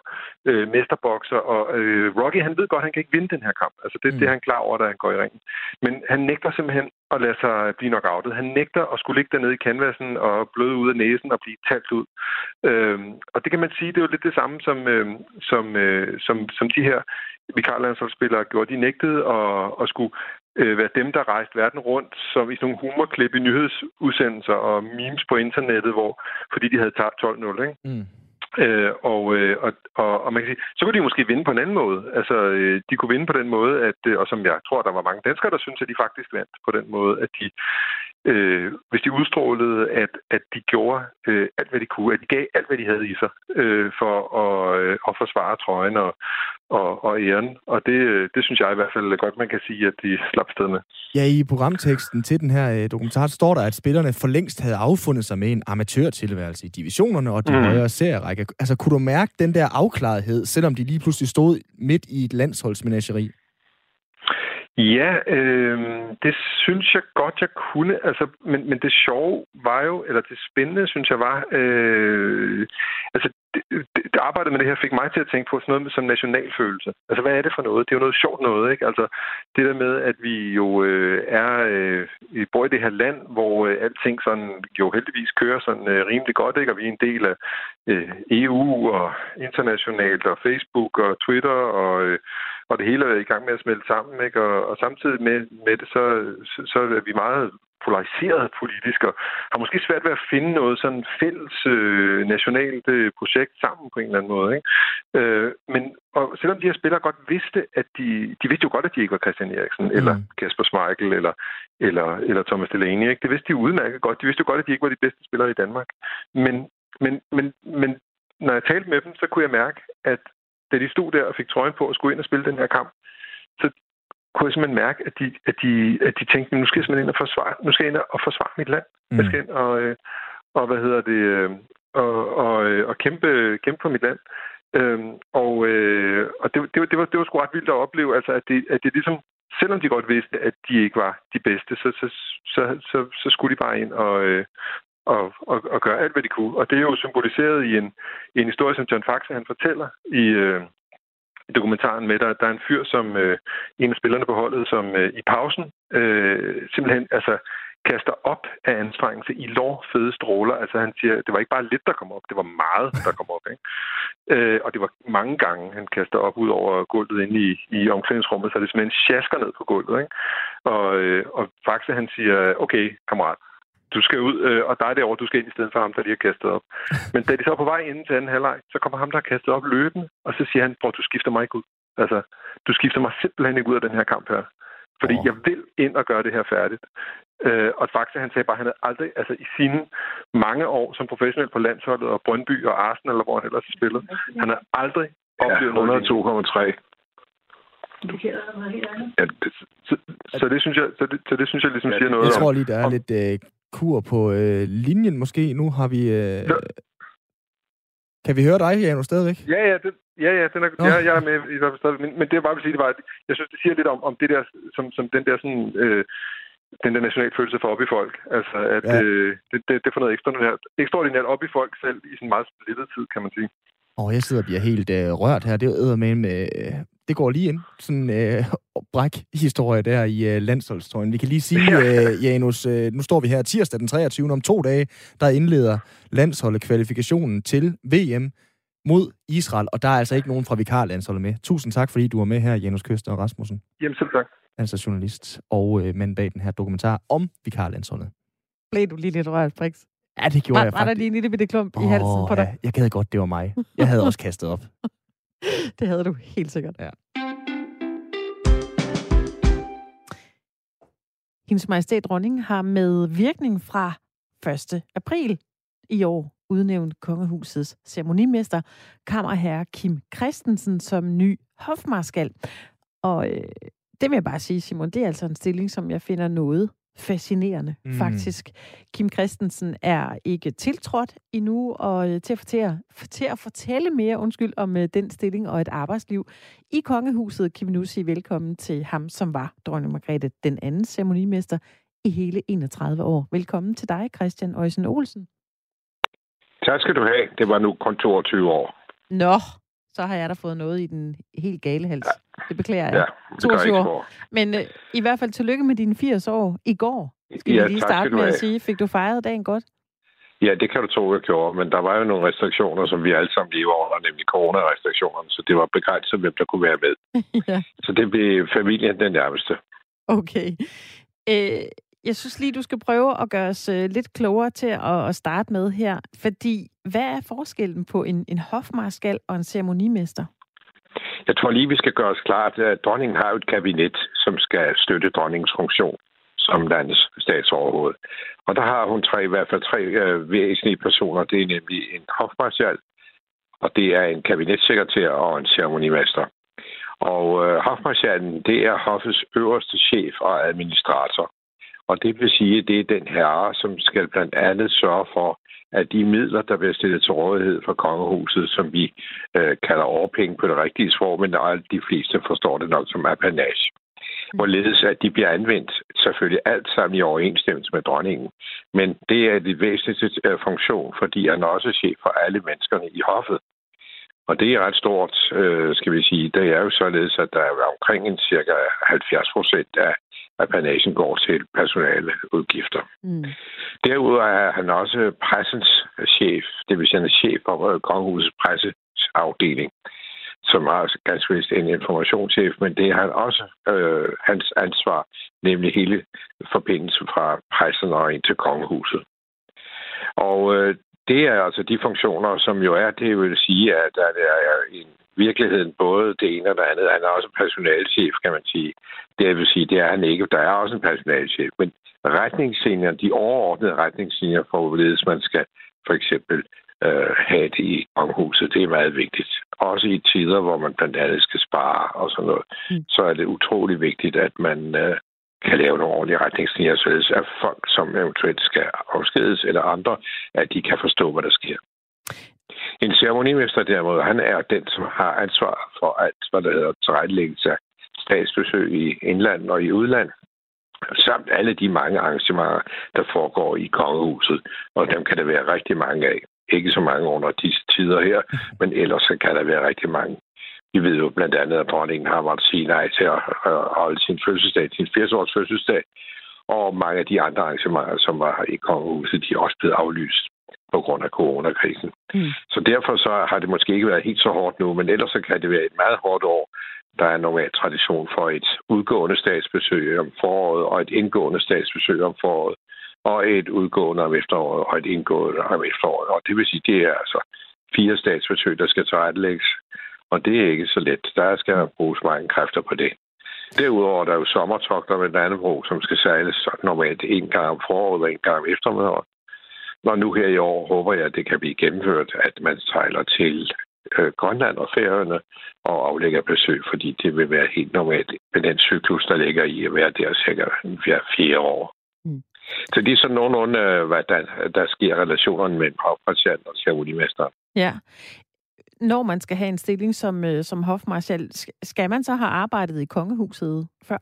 øh, mesterbokser. Og øh, Rocky, han ved godt, at han kan ikke vinde den her kamp. Altså det, mm. det er han klar over, da han går i ringen. Men han nægter simpelthen at lade sig blive knockoutet. Han nægter at skulle ligge dernede i canvasen og bløde ud af næsen og blive talt ud. Øhm, og det kan man sige, det er jo lidt det samme, som, øh, som, øh, som, som de her vikarlandsholdsspillere gjorde. De nægtede at, at skulle øh, være dem, der rejste verden rundt, som i sådan nogle humorklip i nyhedsudsendelser og memes på internettet, hvor, fordi de havde tabt 12-0. Ikke? Mm. Øh, og, øh, og, og, og man kan sige, så kunne de måske vinde på en anden måde. Altså, øh, de kunne vinde på den måde, at, øh, og som jeg tror, der var mange danskere, der synes, at de faktisk vandt på den måde, at de, øh, hvis de udstrålede, at, at de gjorde øh, alt, hvad de kunne, at de gav alt, hvad de havde i sig øh, for at, øh, at forsvare trøjen og, og, og æren. Og det, øh, det synes jeg i hvert fald godt, man kan sige, at de slap sted med. Ja, i programteksten til den her øh, dokumentar står der, at spillerne for længst havde affundet sig med en amatørtilværelse i divisionerne og de mm. højere serierækker. Altså, kunne du mærke den der afklarethed, selvom de lige pludselig stod midt i et landsholdsmenageri? Ja, øh, det synes jeg godt, jeg kunne. Altså, men, men det sjove var jo, eller det spændende, synes jeg var, øh, altså det, det, arbejdet med det her fik mig til at tænke på sådan noget som nationalfølelse. Altså, hvad er det for noget? Det er jo noget sjovt noget, ikke? Altså, det der med, at vi jo øh, er, øh, vi bor i det her land, hvor øh, alting sådan jo heldigvis kører sådan øh, rimelig godt, ikke? Og vi er en del af øh, EU og internationalt og Facebook og Twitter og øh, og det hele er i gang med at smelte sammen, ikke? Og, og samtidig med, med det, så, så, så er vi meget polariseret politisk, og har måske svært ved at finde noget sådan fælles øh, nationalt øh, projekt sammen på en eller anden måde. Ikke? Øh, men og selvom de her spillere godt vidste, at de, de vidste jo godt, at de ikke var Christian Eriksen, mm. eller Kasper Schmeichel, eller, eller, eller Thomas Delaney. Ikke? Det vidste de udmærket godt. De vidste jo godt, at de ikke var de bedste spillere i Danmark. Men, men, men, men når jeg talte med dem, så kunne jeg mærke, at da de stod der og fik trøjen på og skulle ind og spille den her kamp, så kunne jeg simpelthen mærke, at de, at de, at de tænkte, nu skal jeg simpelthen ind og forsvare, nu skal jeg ind og forsvare mit land. Mm. Jeg skal ind og, øh, og hvad hedder det, øh, og, og, øh, og kæmpe, kæmpe for mit land. Øhm, og øh, og det, det, var, det, var, det var sgu ret vildt at opleve, altså, at, det, at det ligesom, selvom de godt vidste, at de ikke var de bedste, så, så, så, så, så skulle de bare ind og, øh, og, og, og gøre alt, hvad de kunne. Og det er jo symboliseret i en, i en historie, som John Faxe han fortæller i, øh, i dokumentaren med, der, der er en fyr, som øh, en af spillerne på holdet, som øh, i pausen øh, simpelthen altså, kaster op af anstrengelse i lårfede stråler. Altså han siger, det var ikke bare lidt, der kom op, det var meget, der kom op. Ikke? Øh, og det var mange gange, han kaster op ud over gulvet inde i, i omklædningsrummet, så det simpelthen sjasker ned på gulvet. Ikke? Og, øh, og Faxe han siger, okay, kammerat, du skal ud, øh, og dig derovre, du skal ind i stedet for ham, der lige har kastet op. Men da de så er på vej ind til anden halvleg, så kommer ham, der har kastet op løbende, og så siger han, bror, du skifter mig ikke ud. Altså, du skifter mig simpelthen ikke ud af den her kamp her. Fordi oh. jeg vil ind og gøre det her færdigt. Øh, og faktisk, han sagde bare, at han havde aldrig, altså i sine mange år som professionel på landsholdet og Brøndby og Arsenal, eller hvor han ellers spillet, han har aldrig oplevet ja, 102,3. Ja, det, så, så, det synes jeg, så det, så det synes jeg ligesom ja, siger noget Jeg tror lige, der er om, lidt øh, kur på øh, linjen måske. Nu har vi... Øh, ja. Kan vi høre dig, Janus, stadigvæk? Ja, ja, det, ja, ja, den er, ja, jeg er med i hvert fald. Men, men det jeg bare vil sige, det var, at jeg synes, det siger lidt om, om det der, som, som den der sådan... Øh, den der national følelse for op i folk. Altså, at ja. øh, det, det, det får noget ekstraordinært, ekstraordinært op i folk selv i sådan meget splittet tid, kan man sige. Og jeg sidder og bliver helt øh, rørt her. Det er med, med øh, det går lige ind. Sådan en øh, bræk-historie der i øh, landsholdstrøjen. Vi kan lige sige, øh, Janus, øh, nu står vi her tirsdag den 23. om to dage, der indleder landsholdet kvalifikationen til VM mod Israel, og der er altså ikke nogen fra vikarlandsholdet med. Tusind tak, fordi du var med her, Janus Køster og Rasmussen. Jamen selv tak. Altså journalist og øh, mand bag den her dokumentar om vikarlandsholdet. Blev du lige lidt rørt, Brix? Ja, det gjorde var, jeg faktisk. Var der lige en lille bitte klump oh, i halsen på dig? Ja, jeg gad godt, det var mig. Jeg havde også kastet op. det havde du helt sikkert. Ja. Hendes Majestæt Dronning har med virkning fra 1. april i år udnævnt kongehusets ceremonimester, kammerherre Kim Christensen, som ny hofmarskal. Og øh, det vil jeg bare sige, Simon, det er altså en stilling, som jeg finder noget fascinerende, mm. faktisk. Kim Christensen er ikke tiltrådt endnu, og øh, til at fortælle, til at fortælle mere undskyld om uh, den stilling og et arbejdsliv i kongehuset, kan vi nu sige velkommen til ham, som var dronning Margrethe den anden ceremonimester i hele 31 år. Velkommen til dig, Christian Øjsen Olsen. Tak skal du have. Det var nu kun 22 år. Nå, så har jeg da fået noget i den helt gale hals. Ja. Det beklager jeg. Ja, det 22 år. Men øh, i hvert fald tillykke med dine 80 år i går. Skal ja, vi lige starte med at sige. Fik du fejret dagen godt? Ja, det kan du tro, jeg gjorde. Men der var jo nogle restriktioner, som vi alle sammen lever under, nemlig coronarestriktionerne. Så det var begrænset, hvem der kunne være med. ja. Så det blev familien den nærmeste. Okay. Øh, jeg synes lige, du skal prøve at gøre os øh, lidt klogere til at, at starte med her. Fordi, hvad er forskellen på en, en hofmarskal og en ceremonimester? Jeg tror lige, vi skal gøre os klart, at dronningen har et kabinet, som skal støtte dronningens funktion som landets statsoverhoved. Og der har hun tre, i hvert fald tre øh, væsentlige personer. Det er nemlig en hofmarskal, og det er en kabinetssekretær og en ceremonimester. Og øh, hofmarskalen, det er hoffets øverste chef og administrator. Og det vil sige, at det er den herre, som skal blandt andet sørge for, at de midler, der bliver stillet til rådighed for kongehuset, som vi øh, kalder overpenge på det rigtige sprog, men de fleste forstår det nok som apanage. Hvorledes at de bliver anvendt selvfølgelig alt sammen i overensstemmelse med dronningen. Men det er det væsentligste øh, funktion, fordi han er også chef for alle menneskerne i hoffet. Og det er ret stort, øh, skal vi sige. Det er jo således, at der er omkring en cirka 70 procent af at panagen går til personale udgifter. Mm. Derudover er han også pressens chef, det vil sige, han er chef for kongehusets presseafdeling, som har ganske vist en informationschef, men det er han også øh, hans ansvar, nemlig hele forbindelsen fra pressen og ind til kongehuset. Og øh, det er altså de funktioner, som jo er, det vil sige, at der er en virkeligheden både det ene og det andet. Han er også personalchef, kan man sige. Det vil sige, det er han ikke. Der er også en personalchef. Men retningslinjer, de overordnede retningslinjer for, hvorledes man skal for eksempel øh, have det i konghuset, det er meget vigtigt. Også i tider, hvor man blandt andet skal spare og sådan noget, mm. så er det utrolig vigtigt, at man øh, kan lave nogle ordentlige retningslinjer, således at folk, som eventuelt skal afskedes eller andre, at de kan forstå, hvad der sker. En ceremonimester derimod, han er den, som har ansvar for alt, hvad der hedder tilrettelæggelse af statsbesøg i indland og i udland, samt alle de mange arrangementer, der foregår i kongehuset. Og dem kan der være rigtig mange af. Ikke så mange under disse tider her, men ellers kan der være rigtig mange. Vi ved jo blandt andet, at dronningen har måttet sige nej til at holde sin fødselsdag, sin 80-års fødselsdag, og mange af de andre arrangementer, som var i kongehuset, de er også blevet aflyst på grund af coronakrisen. Mm. Så derfor så har det måske ikke været helt så hårdt nu, men ellers så kan det være et meget hårdt år. Der er normalt tradition for et udgående statsbesøg om foråret og et indgående statsbesøg om foråret og et udgående om efteråret og et indgående om efteråret. Og det vil sige, det er altså fire statsbesøg, der skal tilrettelægges. Og det er ikke så let. Der skal bruges mange kræfter på det. Derudover er der jo sommertogter med Dannebro, som skal sejles normalt en gang om foråret og en gang om eftermiddagen. Når nu her i år håber jeg, at det kan blive gennemført, at man sejler til øh, Grønland og Færøerne og aflægger besøg, fordi det vil være helt normalt med den cyklus, der ligger i at være der cirka hver fire år. Mm. Så det er sådan nogenlunde, øh, hvad der, der sker relationerne mellem hofmarschallen og ceremonimesteren. Ja. Når man skal have en stilling som, øh, som hofmarschall, skal man så have arbejdet i kongehuset før?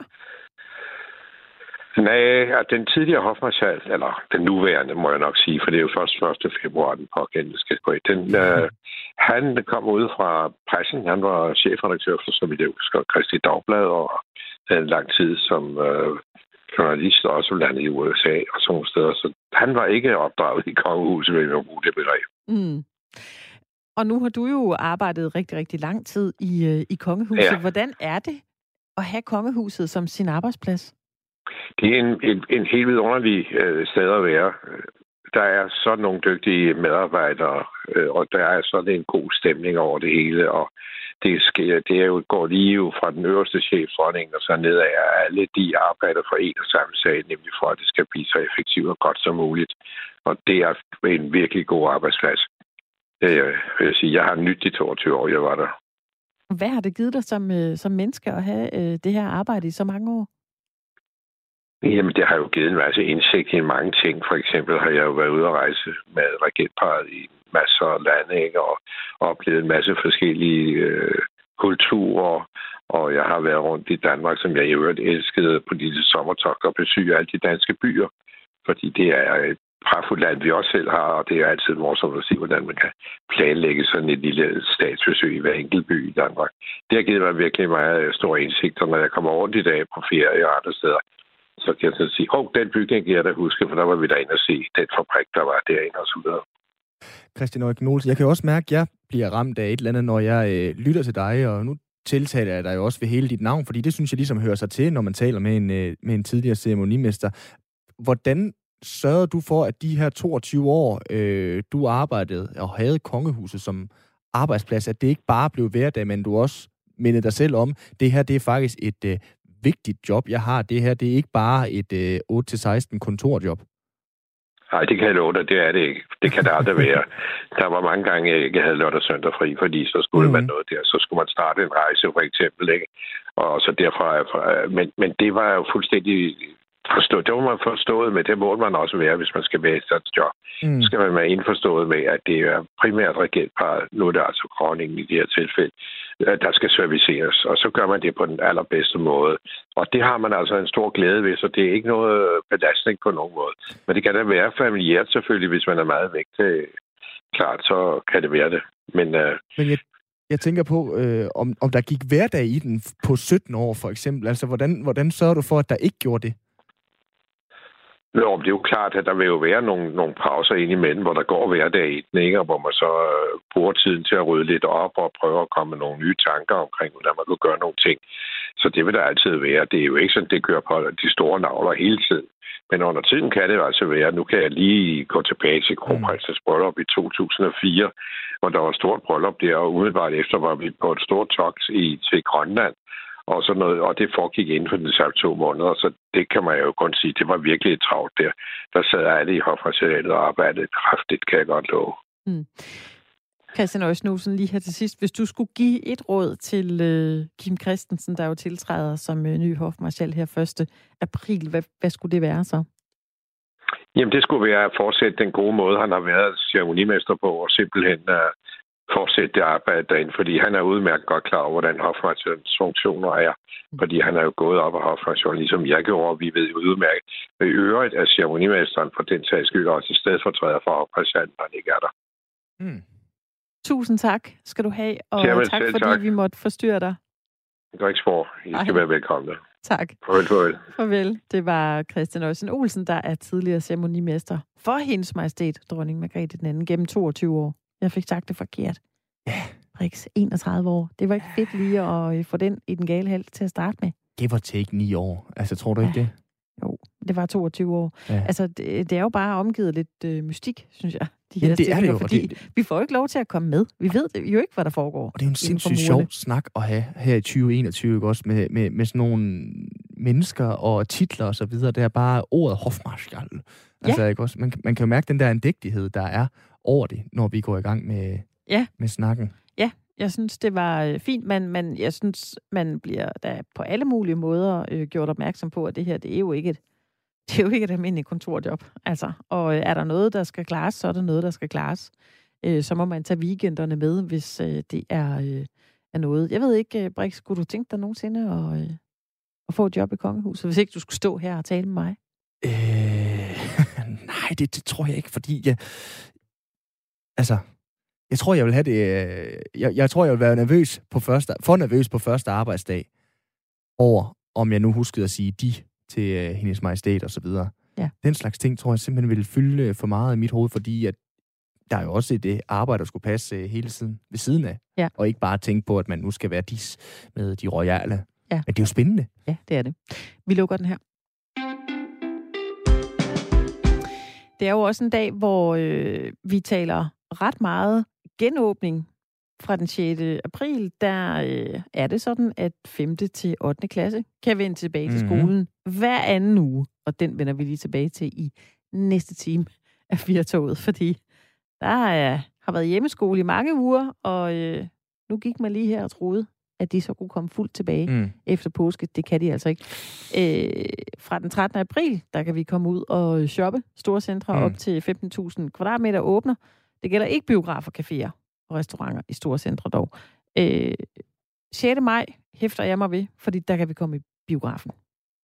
Nej, den tidligere hofmarschall, eller den nuværende, må jeg nok sige, for det er jo først 1. februar, den pågældende skal gå i. Den, øh, han kom ud fra pressen. Han var chefredaktør for, som vi det husker, Christi Dagblad, og havde en lang tid som øh, journalist, også landet i USA og sådan nogle steder. Så han var ikke opdraget i kongehuset, vil jeg bruge det begreb. Mm. Og nu har du jo arbejdet rigtig, rigtig lang tid i, øh, i kongehuset. Ja. Hvordan er det at have kongehuset som sin arbejdsplads? Det er en, en, en helt vidunderlig øh, sted at være. Der er sådan nogle dygtige medarbejdere, øh, og der er sådan en god stemning over det hele, og det, sker, det er jo, går lige jo fra den øverste chefdronning og så nedad, at alle de arbejder for en og samme sag, nemlig for, at det skal blive så effektivt og godt som muligt. Og det er en virkelig god arbejdsplads. Det vil jeg sige. Jeg har nyt de 22 år, jeg var der. Hvad har det givet dig som, øh, som menneske at have øh, det her arbejde i så mange år? Jamen, det har jo givet en masse indsigt i mange ting. For eksempel har jeg jo været ude at rejse med regentparet i masser af lande, ikke? Og, oplevet en masse forskellige øh, kulturer. Og jeg har været rundt i Danmark, som jeg i øvrigt elskede på disse sommertog og besøge alle de danske byer. Fordi det er et pragtfuldt land, vi også selv har, og det er altid morsomt at se, hvordan man kan planlægge sådan et lille statsbesøg i hver enkelt by i Danmark. Det har givet mig virkelig meget øh, stor indsigt, og når jeg kommer rundt i dag på ferie og andre steder, så kan jeg så sige, hov, den bygning kan jeg da huske, for der var vi derinde og se den fabrik, der var derinde og så videre. Christian Øjken Olsen, jeg kan jo også mærke, at jeg bliver ramt af et eller andet, når jeg øh, lytter til dig, og nu tiltaler jeg dig jo også ved hele dit navn, fordi det synes jeg ligesom hører sig til, når man taler med en, øh, med en tidligere ceremonimester. Hvordan sørgede du for, at de her 22 år, øh, du arbejdede og havde kongehuset som arbejdsplads, at det ikke bare blev hverdag, men du også mindede dig selv om, det her det er faktisk et øh, vigtigt job, jeg har. Det her, det er ikke bare et øh, 8-16 kontorjob. Nej, det kan jeg love dig, det er det ikke. Det kan det aldrig være. Der var mange gange, jeg ikke havde lørdag søndag fri, fordi så skulle mm. man noget der. Så skulle man starte en rejse, for eksempel. Ikke? Og så derfra... Men, men det var jo fuldstændig forstå, det må man forstået med, det må man også være, hvis man skal være i job. Mm. Så skal man være indforstået med, at det er primært regentparet, nu er det altså kroningen i det her tilfælde, der skal serviceres, og så gør man det på den allerbedste måde. Og det har man altså en stor glæde ved, så det er ikke noget belastning på nogen måde. Men det kan da være familiært selvfølgelig, hvis man er meget væk til klart, så kan det være det. Men, øh, Men jeg, jeg tænker på, øh, om, om der gik hverdag i den på 17 år for eksempel. Altså, hvordan, hvordan sørger du for, at der ikke gjorde det? Jo, det er jo klart, at der vil jo være nogle, nogle pauser indimellem, hvor der går hverdag i den, ikke? og hvor man så øh, bruger tiden til at rydde lidt op og prøve at komme med nogle nye tanker omkring, hvordan man kan gøre nogle ting. Så det vil der altid være. Det er jo ikke sådan, det kører på de store navler hele tiden. Men under tiden kan det jo altså være, nu kan jeg lige gå tilbage til kronprinsens bryllup i 2004, hvor der var et stort bryllup der, og umiddelbart efter var vi på et stort togt i, til Grønland, og sådan noget, og det foregik inden for de samme to måneder, så det kan man jo kun sige, det var virkelig et travlt der. Der sad alle i hofraseriet og arbejdede kraftigt, kan jeg godt love. Mm. Christian Øjsnusen, lige her til sidst. Hvis du skulle give et råd til øh, Kim Christensen, der jo tiltræder som øh, ny hofmarschall her 1. april, hvad, hvad skulle det være så? Jamen, det skulle være at fortsætte den gode måde, han har været ceremonimester på, og simpelthen uh, fortsætte det arbejde derinde, fordi han er udmærket godt klar over, hvordan hoffunktionens funktioner er. Fordi han er jo gået op af hoffunktion, ligesom jeg gjorde, og vi ved jo udmærket. Og i øvrigt er ceremonimesteren for den sags skyld også i stedfortræder for hofpræsidenten, når han ikke er der. Mm. Tusind tak skal du have, og Jamen, tak selv fordi tak. vi måtte forstyrre dig. Det går ikke spor. I skal Ej. være velkomne. Tak. Farvel, farvel. Farvel. Det var Christian Øjsen Olsen, der er tidligere ceremonimester for hendes majestæt, dronning Margrethe den anden, gennem 22 år. Jeg fik sagt det forkert. Ja. Brix, 31 år. Det var ikke fedt lige at øh, få den i den gale hal til at starte med. Give or take ni år. Altså, tror du ikke det? Jo, det var 22 år. Ja. Altså, det, det er jo bare omgivet lidt øh, mystik, synes jeg. De Jamen, det er det jo, Fordi det- vi får ikke lov til at komme med. Vi ved det- jo ikke, hvad der foregår. Og det er jo en sindssygt sjov snak at have her i 2021, ikke også? Med, med, med sådan nogle mennesker og titler og så videre. Det er bare ordet hofmarskal. Altså, ikke også? Man, man kan jo mærke den der andægtighed, der er over det, når vi går i gang med, Ja. med snakken. Ja, jeg synes, det var øh, fint, men, men jeg synes, man bliver da på alle mulige måder øh, gjort opmærksom på, at det her, det er jo ikke et, det er jo ikke et almindeligt kontorjob. Altså, og øh, er der noget, der skal klares, så er der noget, der skal klares. Øh, så må man tage weekenderne med, hvis øh, det er, øh, er noget. Jeg ved ikke, øh, Brix, skulle du tænke dig nogensinde at, øh, at få et job i kongehuset, hvis ikke du skulle stå her og tale med mig? Øh, nej, det, det tror jeg ikke, fordi jeg... Altså, jeg tror, jeg vil have det... øh, Jeg, jeg tror, jeg vil være nervøs på første, for nervøs på første arbejdsdag over, om jeg nu huskede at sige de til øh, hendes majestæt og så videre. Ja. Den slags ting tror jeg simpelthen ville fylde øh, for meget i mit hoved, fordi at der er jo også det arbejde, der skulle passe øh, hele tiden ved siden af. Ja. Og ikke bare tænke på, at man nu skal være dis med de royale. Ja. Men det er jo spændende. Ja, det er det. Vi lukker den her. Det er jo også en dag, hvor øh, vi taler ret meget genåbning fra den 6. april. Der øh, er det sådan, at 5. til 8. klasse kan vende tilbage til Mhm. skolen hver anden uge. Og den vender vi lige tilbage til i næste time af Firtoget, fordi der er, har været hjemmeskole i mange uger, og øh, nu gik man lige her og troede, at de så kunne komme fuldt tilbage Mm. efter påske. Det kan de altså ikke. Øh, fra den 13. april, der kan vi komme ud og shoppe. Store centre mm. op til 15.000 kvadratmeter åbner. Det gælder ikke biografer, caféer og restauranter i store centre dog. Øh, 6. maj hæfter jeg mig ved, fordi der kan vi komme i biografen.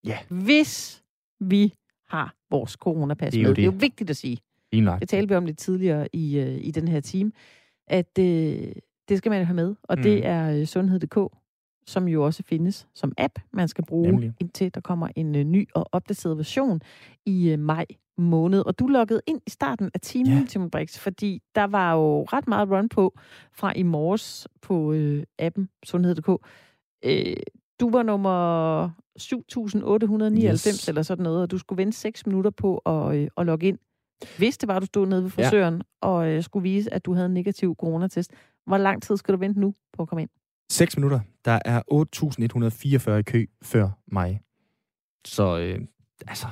Ja. Hvis vi har vores coronapas Det er jo med. det. Det er jo vigtigt at sige. Nok. Det talte vi om lidt tidligere i, øh, i den her time, at øh, det skal man jo have med, og Mm. det er øh, sundhed.dk, som jo også findes som app, man skal bruge. Nemlig. indtil der kommer en øh, ny og opdateret version i øh, maj måned. Og du loggede ind i starten af timen, ja. Timon Brix, fordi der var jo ret meget run på fra i morges på øh, appen sundhed.dk. Øh, du var nummer 7.899 Yes. eller sådan noget, og du skulle vente 6 minutter på at, øh, at logge ind. Hvis det var, du stod nede ved frisøren ja. og øh, skulle vise, at du havde en negativ coronatest, hvor lang tid skal du vente nu på at komme ind? 6 minutter. Der er 8.144 i kø før mig. Så øh, altså,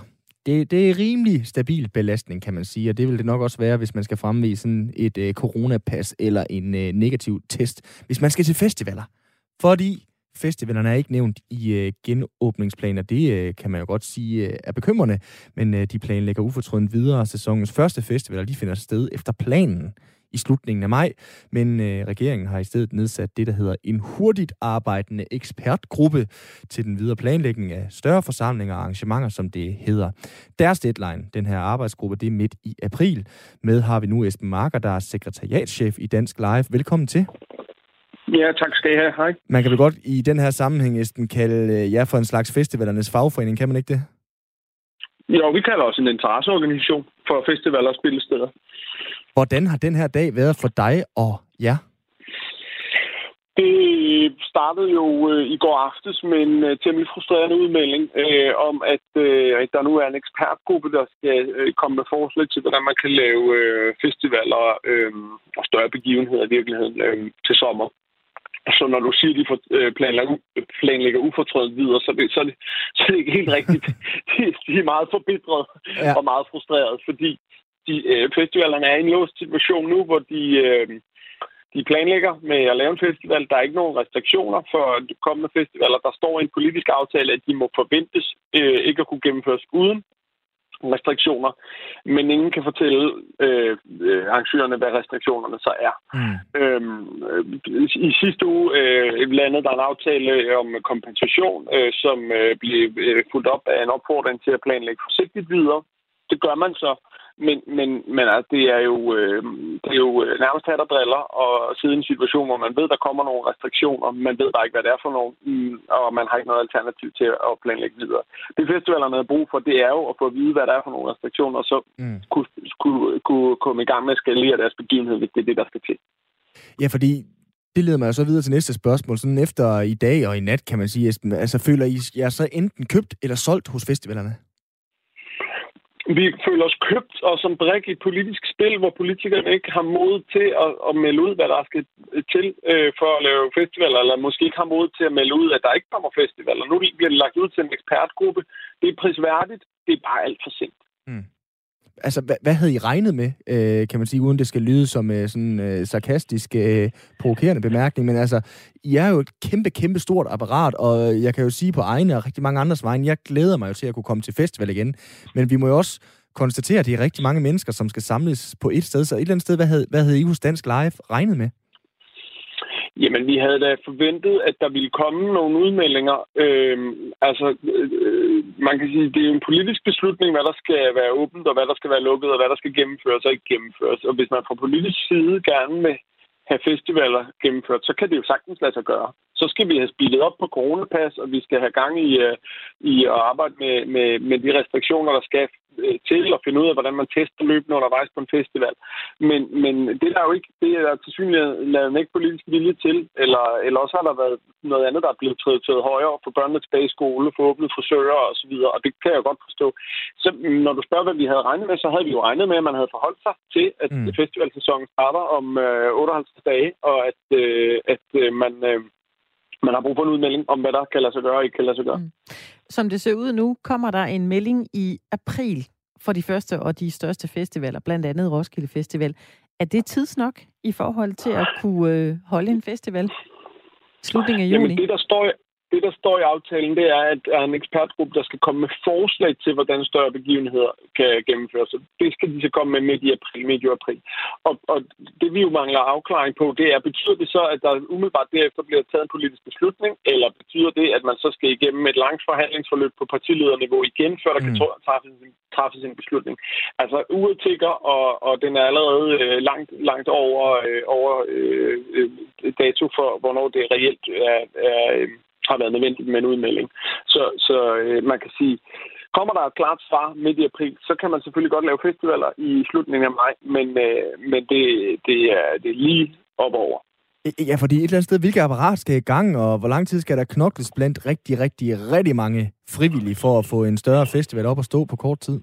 det, det er rimelig stabil belastning, kan man sige. Og det vil det nok også være, hvis man skal fremvise sådan et øh, coronapas eller en øh, negativ test. Hvis man skal til festivaler. Fordi festivalerne er ikke nævnt i øh, genåbningsplaner. Det øh, kan man jo godt sige øh, er bekymrende. Men øh, de planlægger ufortrødent videre. Sæsonens første festivaler de finder sted efter planen i slutningen af maj. Men øh, regeringen har i stedet nedsat det, der hedder en hurtigt arbejdende ekspertgruppe til den videre planlægning af større forsamlinger og arrangementer, som det hedder. Deres deadline, den her arbejdsgruppe, det er midt i april. Med har vi nu Esben Marker, der er sekretariatschef i Dansk Live. Velkommen til. Ja, tak skal I have. Hej. Man kan vel godt i den her sammenhæng, Esben, kalde øh, jer for en slags festivalernes fagforening, kan man ikke det? Jo, vi kalder os en interesseorganisation for festivaler og spillesteder. Hvordan har den her dag været for dig og jer? Det startede jo øh, i går aftes med en øh, temmelig frustrerende udmelding øh, om, at, øh, at der nu er en ekspertgruppe, der skal øh, komme med forslag til, hvordan man kan lave øh, festivaler øh, og større begivenheder i virkeligheden øh, til sommer. Så når du siger, at de for, øh, planlægger, planlægger ufortrødent videre, så, er det, så, er det, så er det ikke helt rigtigt. de, de er meget forbitret Ja. og meget frustreret, fordi de, øh, festivalerne er i en låst situation nu, hvor de, øh, de planlægger med at lave en festival. Der er ikke nogen restriktioner for de kommende festivaler. Der står i en politisk aftale, at de må forventes øh, ikke at kunne gennemføres uden restriktioner, men ingen kan fortælle øh, øh, arrangørerne, hvad restriktionerne så er. Mm. Øhm, øh, I sidste uge øh, landede der en aftale om kompensation, øh, som øh, blev øh, fuldt op af en opfordring til at planlægge forsigtigt videre. Det gør man så. Men, men, men altså, det er jo, øh, det er jo øh, nærmest hat og driller, og sidde i en situation, hvor man ved, der kommer nogle restriktioner, man ved bare ikke, hvad det er for nogen, mm, og man har ikke noget alternativ til at planlægge videre. Det festivalerne har brug for, det er jo at få at vide, hvad der er for nogle restriktioner, og så mm. kunne, kunne, kunne komme i gang med at skalere deres begivenhed, hvis det er det, der skal til. Ja, fordi det leder mig så videre til næste spørgsmål. Sådan efter i dag og i nat, kan man sige, altså føler I jer så enten købt eller solgt hos festivalerne? Vi føler os købt og som brik i et politisk spil, hvor politikerne ikke har mod til at, at melde ud, hvad der skal øh, til øh, for at lave festivaler, eller måske ikke har mod til at melde ud, at der ikke kommer festivaler. Nu bliver det lagt ud til en ekspertgruppe. Det er prisværdigt. Det er bare alt for sent. Mm altså, hvad, hvad havde I regnet med, øh, kan man sige, uden det skal lyde som øh, sådan øh, sarkastisk, øh, provokerende bemærkning, men altså, I er jo et kæmpe, kæmpe stort apparat, og jeg kan jo sige på egne og rigtig mange andres vegne, jeg glæder mig jo til at kunne komme til festival igen, men vi må jo også konstatere, at det er rigtig mange mennesker, som skal samles på et sted, så et eller andet sted, hvad havde, hvad havde I hos Dansk Live regnet med? Jamen, vi havde da forventet, at der ville komme nogle udmeldinger. Øhm, altså, øh, man kan sige, det er jo en politisk beslutning, hvad der skal være åbent, og hvad der skal være lukket, og hvad der skal gennemføres og ikke gennemføres. Og hvis man fra politisk side gerne vil have festivaler gennemført, så kan det jo sagtens lade sig gøre. Så skal vi have spillet op på coronapas, og vi skal have gang i, øh, i at arbejde med, med, med de restriktioner, der skal til, og finde ud af, hvordan man tester løbende undervejs på en festival. Men, men det er der jo ikke, det er der til synligheden ikke politisk vilje til, eller, eller også har der været noget andet, der er blevet prioriteret højere for børnene tilbage i skole, for åbnet frisører og så videre, og det kan jeg godt forstå. Så når du spørger, hvad vi havde regnet med, så havde vi jo regnet med, at man havde forholdt sig til, at mm. festivalsæsonen starter om uh, 58 dage, og at, uh, at uh, man... Uh, man har brug for en udmelding om, hvad der kan lade sig gøre og ikke kan lade sig gøre. Mm. Som det ser ud nu, kommer der en melding i april for de første og de største festivaler, blandt andet Roskilde Festival. Er det tidsnok i forhold til at kunne øh, holde en festival? Slutningen af juni? Jamen det, der står, det, der står i aftalen, det er, at der er en ekspertgruppe, der skal komme med forslag til, hvordan større begivenheder kan gennemføres. Så det skal de så komme med midt i april, midt i april. Og, og det vi jo mangler afklaring på, det er, betyder det så, at der umiddelbart derefter bliver taget en politisk beslutning, eller betyder det, at man så skal igennem et langt forhandlingsforløb på partilederniveau igen, før der mm. kan træffes, træffes en beslutning? Altså, uret tigger, og, og den er allerede øh, langt, langt over, øh, over øh, øh dato for, hvornår det reelt er, er øh, har været nødvendigt med en udmelding. Så, så øh, man kan sige, kommer der et klart svar midt i april, så kan man selvfølgelig godt lave festivaler i slutningen af maj, men, øh, men det, det, er, det er lige op over. Ja, fordi et eller andet sted, hvilket apparat skal i gang, og hvor lang tid skal der knokles blandt rigtig, rigtig, rigtig mange frivillige for at få en større festival op at stå på kort tid?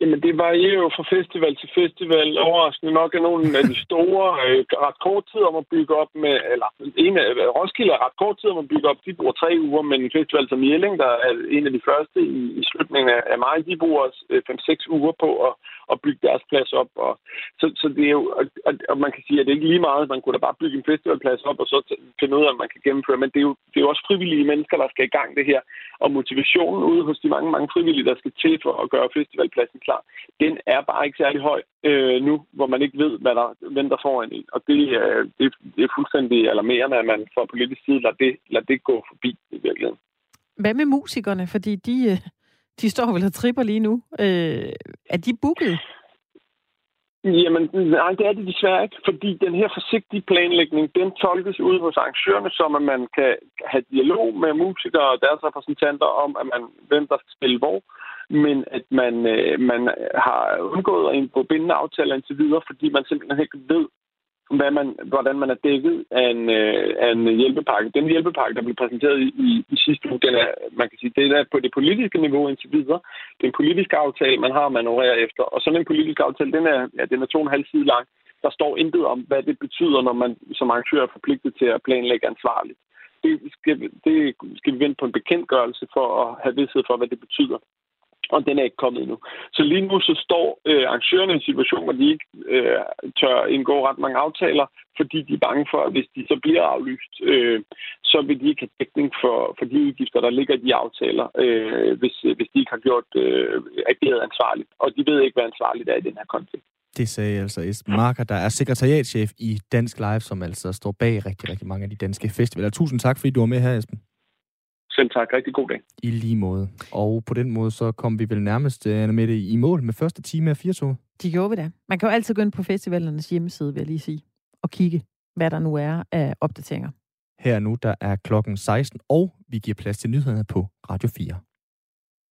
Jamen, det varierer jo fra festival til festival. Overraskende nok er nogle af de store øh, ret kort tid om at bygge op med, eller en af øh, Roskilde er ret kort tid om at bygge op. De bruger tre uger, men en festival som Jelling, der er en af de første i, i slutningen af maj, de bruger øh, 5-6 uger på at, at bygge deres plads op. Og, så, så det er jo, og, og man kan sige, at det er ikke lige meget. Man kunne da bare bygge en festivalplads op, og så finde ud af, at man kan gennemføre. Men det er jo, det er jo også frivillige mennesker, der skal i gang det her. Og motivationen ude hos de mange, mange frivillige, der skal til for at gøre festivalpladsen klar, den er bare ikke særlig høj øh, nu, hvor man ikke ved, hvad der venter foran en. Og det, øh, det, det er fuldstændig alarmerende, at man fra politisk side lader det, lader det gå forbi i virkeligheden. Hvad med musikerne? Fordi de, øh, de står vel og tripper lige nu. Øh, er de booket? Jamen, nej, det er det desværre ikke, fordi den her forsigtige planlægning, den tolkes ud hos arrangørerne, som at man kan have dialog med musikere og deres repræsentanter om, at man, hvem der skal spille hvor men at man, øh, man har undgået at indgå bindende aftaler indtil videre, fordi man simpelthen ikke ved, hvad man, hvordan man er dækket af en, øh, af en hjælpepakke. Den hjælpepakke, der blev præsenteret i, i, i sidste uge, den er, man kan sige, det er på det politiske niveau indtil videre. Det er en politisk aftale, man har manøvreret efter. Og sådan en politisk aftale, den er, ja, den er to og en halv side lang. Der står intet om, hvad det betyder, når man som arrangør er forpligtet til at planlægge ansvarligt. Det skal, det skal vi vente på en bekendtgørelse for at have vidsthed for, hvad det betyder og den er ikke kommet endnu. Så lige nu så står øh, arrangørerne i en situation, hvor de ikke øh, tør indgå ret mange aftaler, fordi de er bange for, at hvis de så bliver aflyst, øh, så vil de ikke have dækning for, for de udgifter, der ligger i de aftaler, øh, hvis, øh, hvis de ikke har gjort øh, ageret ansvarligt. Og de ved ikke, hvad ansvarligt er i den her kontekst. Det sagde altså Esben Marker, der er sekretariatchef i Dansk Live, som altså står bag rigtig, rigtig mange af de danske festivaler. Tusind tak, fordi du var med her, Esben. Selv tak. Rigtig god dag. I lige måde. Og på den måde, så kom vi vel nærmest uh, med det i mål med første time af 4 De gjorde vi da. Man kan jo altid gå ind på festivalernes hjemmeside, vil jeg lige sige, og kigge, hvad der nu er af opdateringer. Her nu, der er klokken 16, og vi giver plads til nyhederne på Radio 4.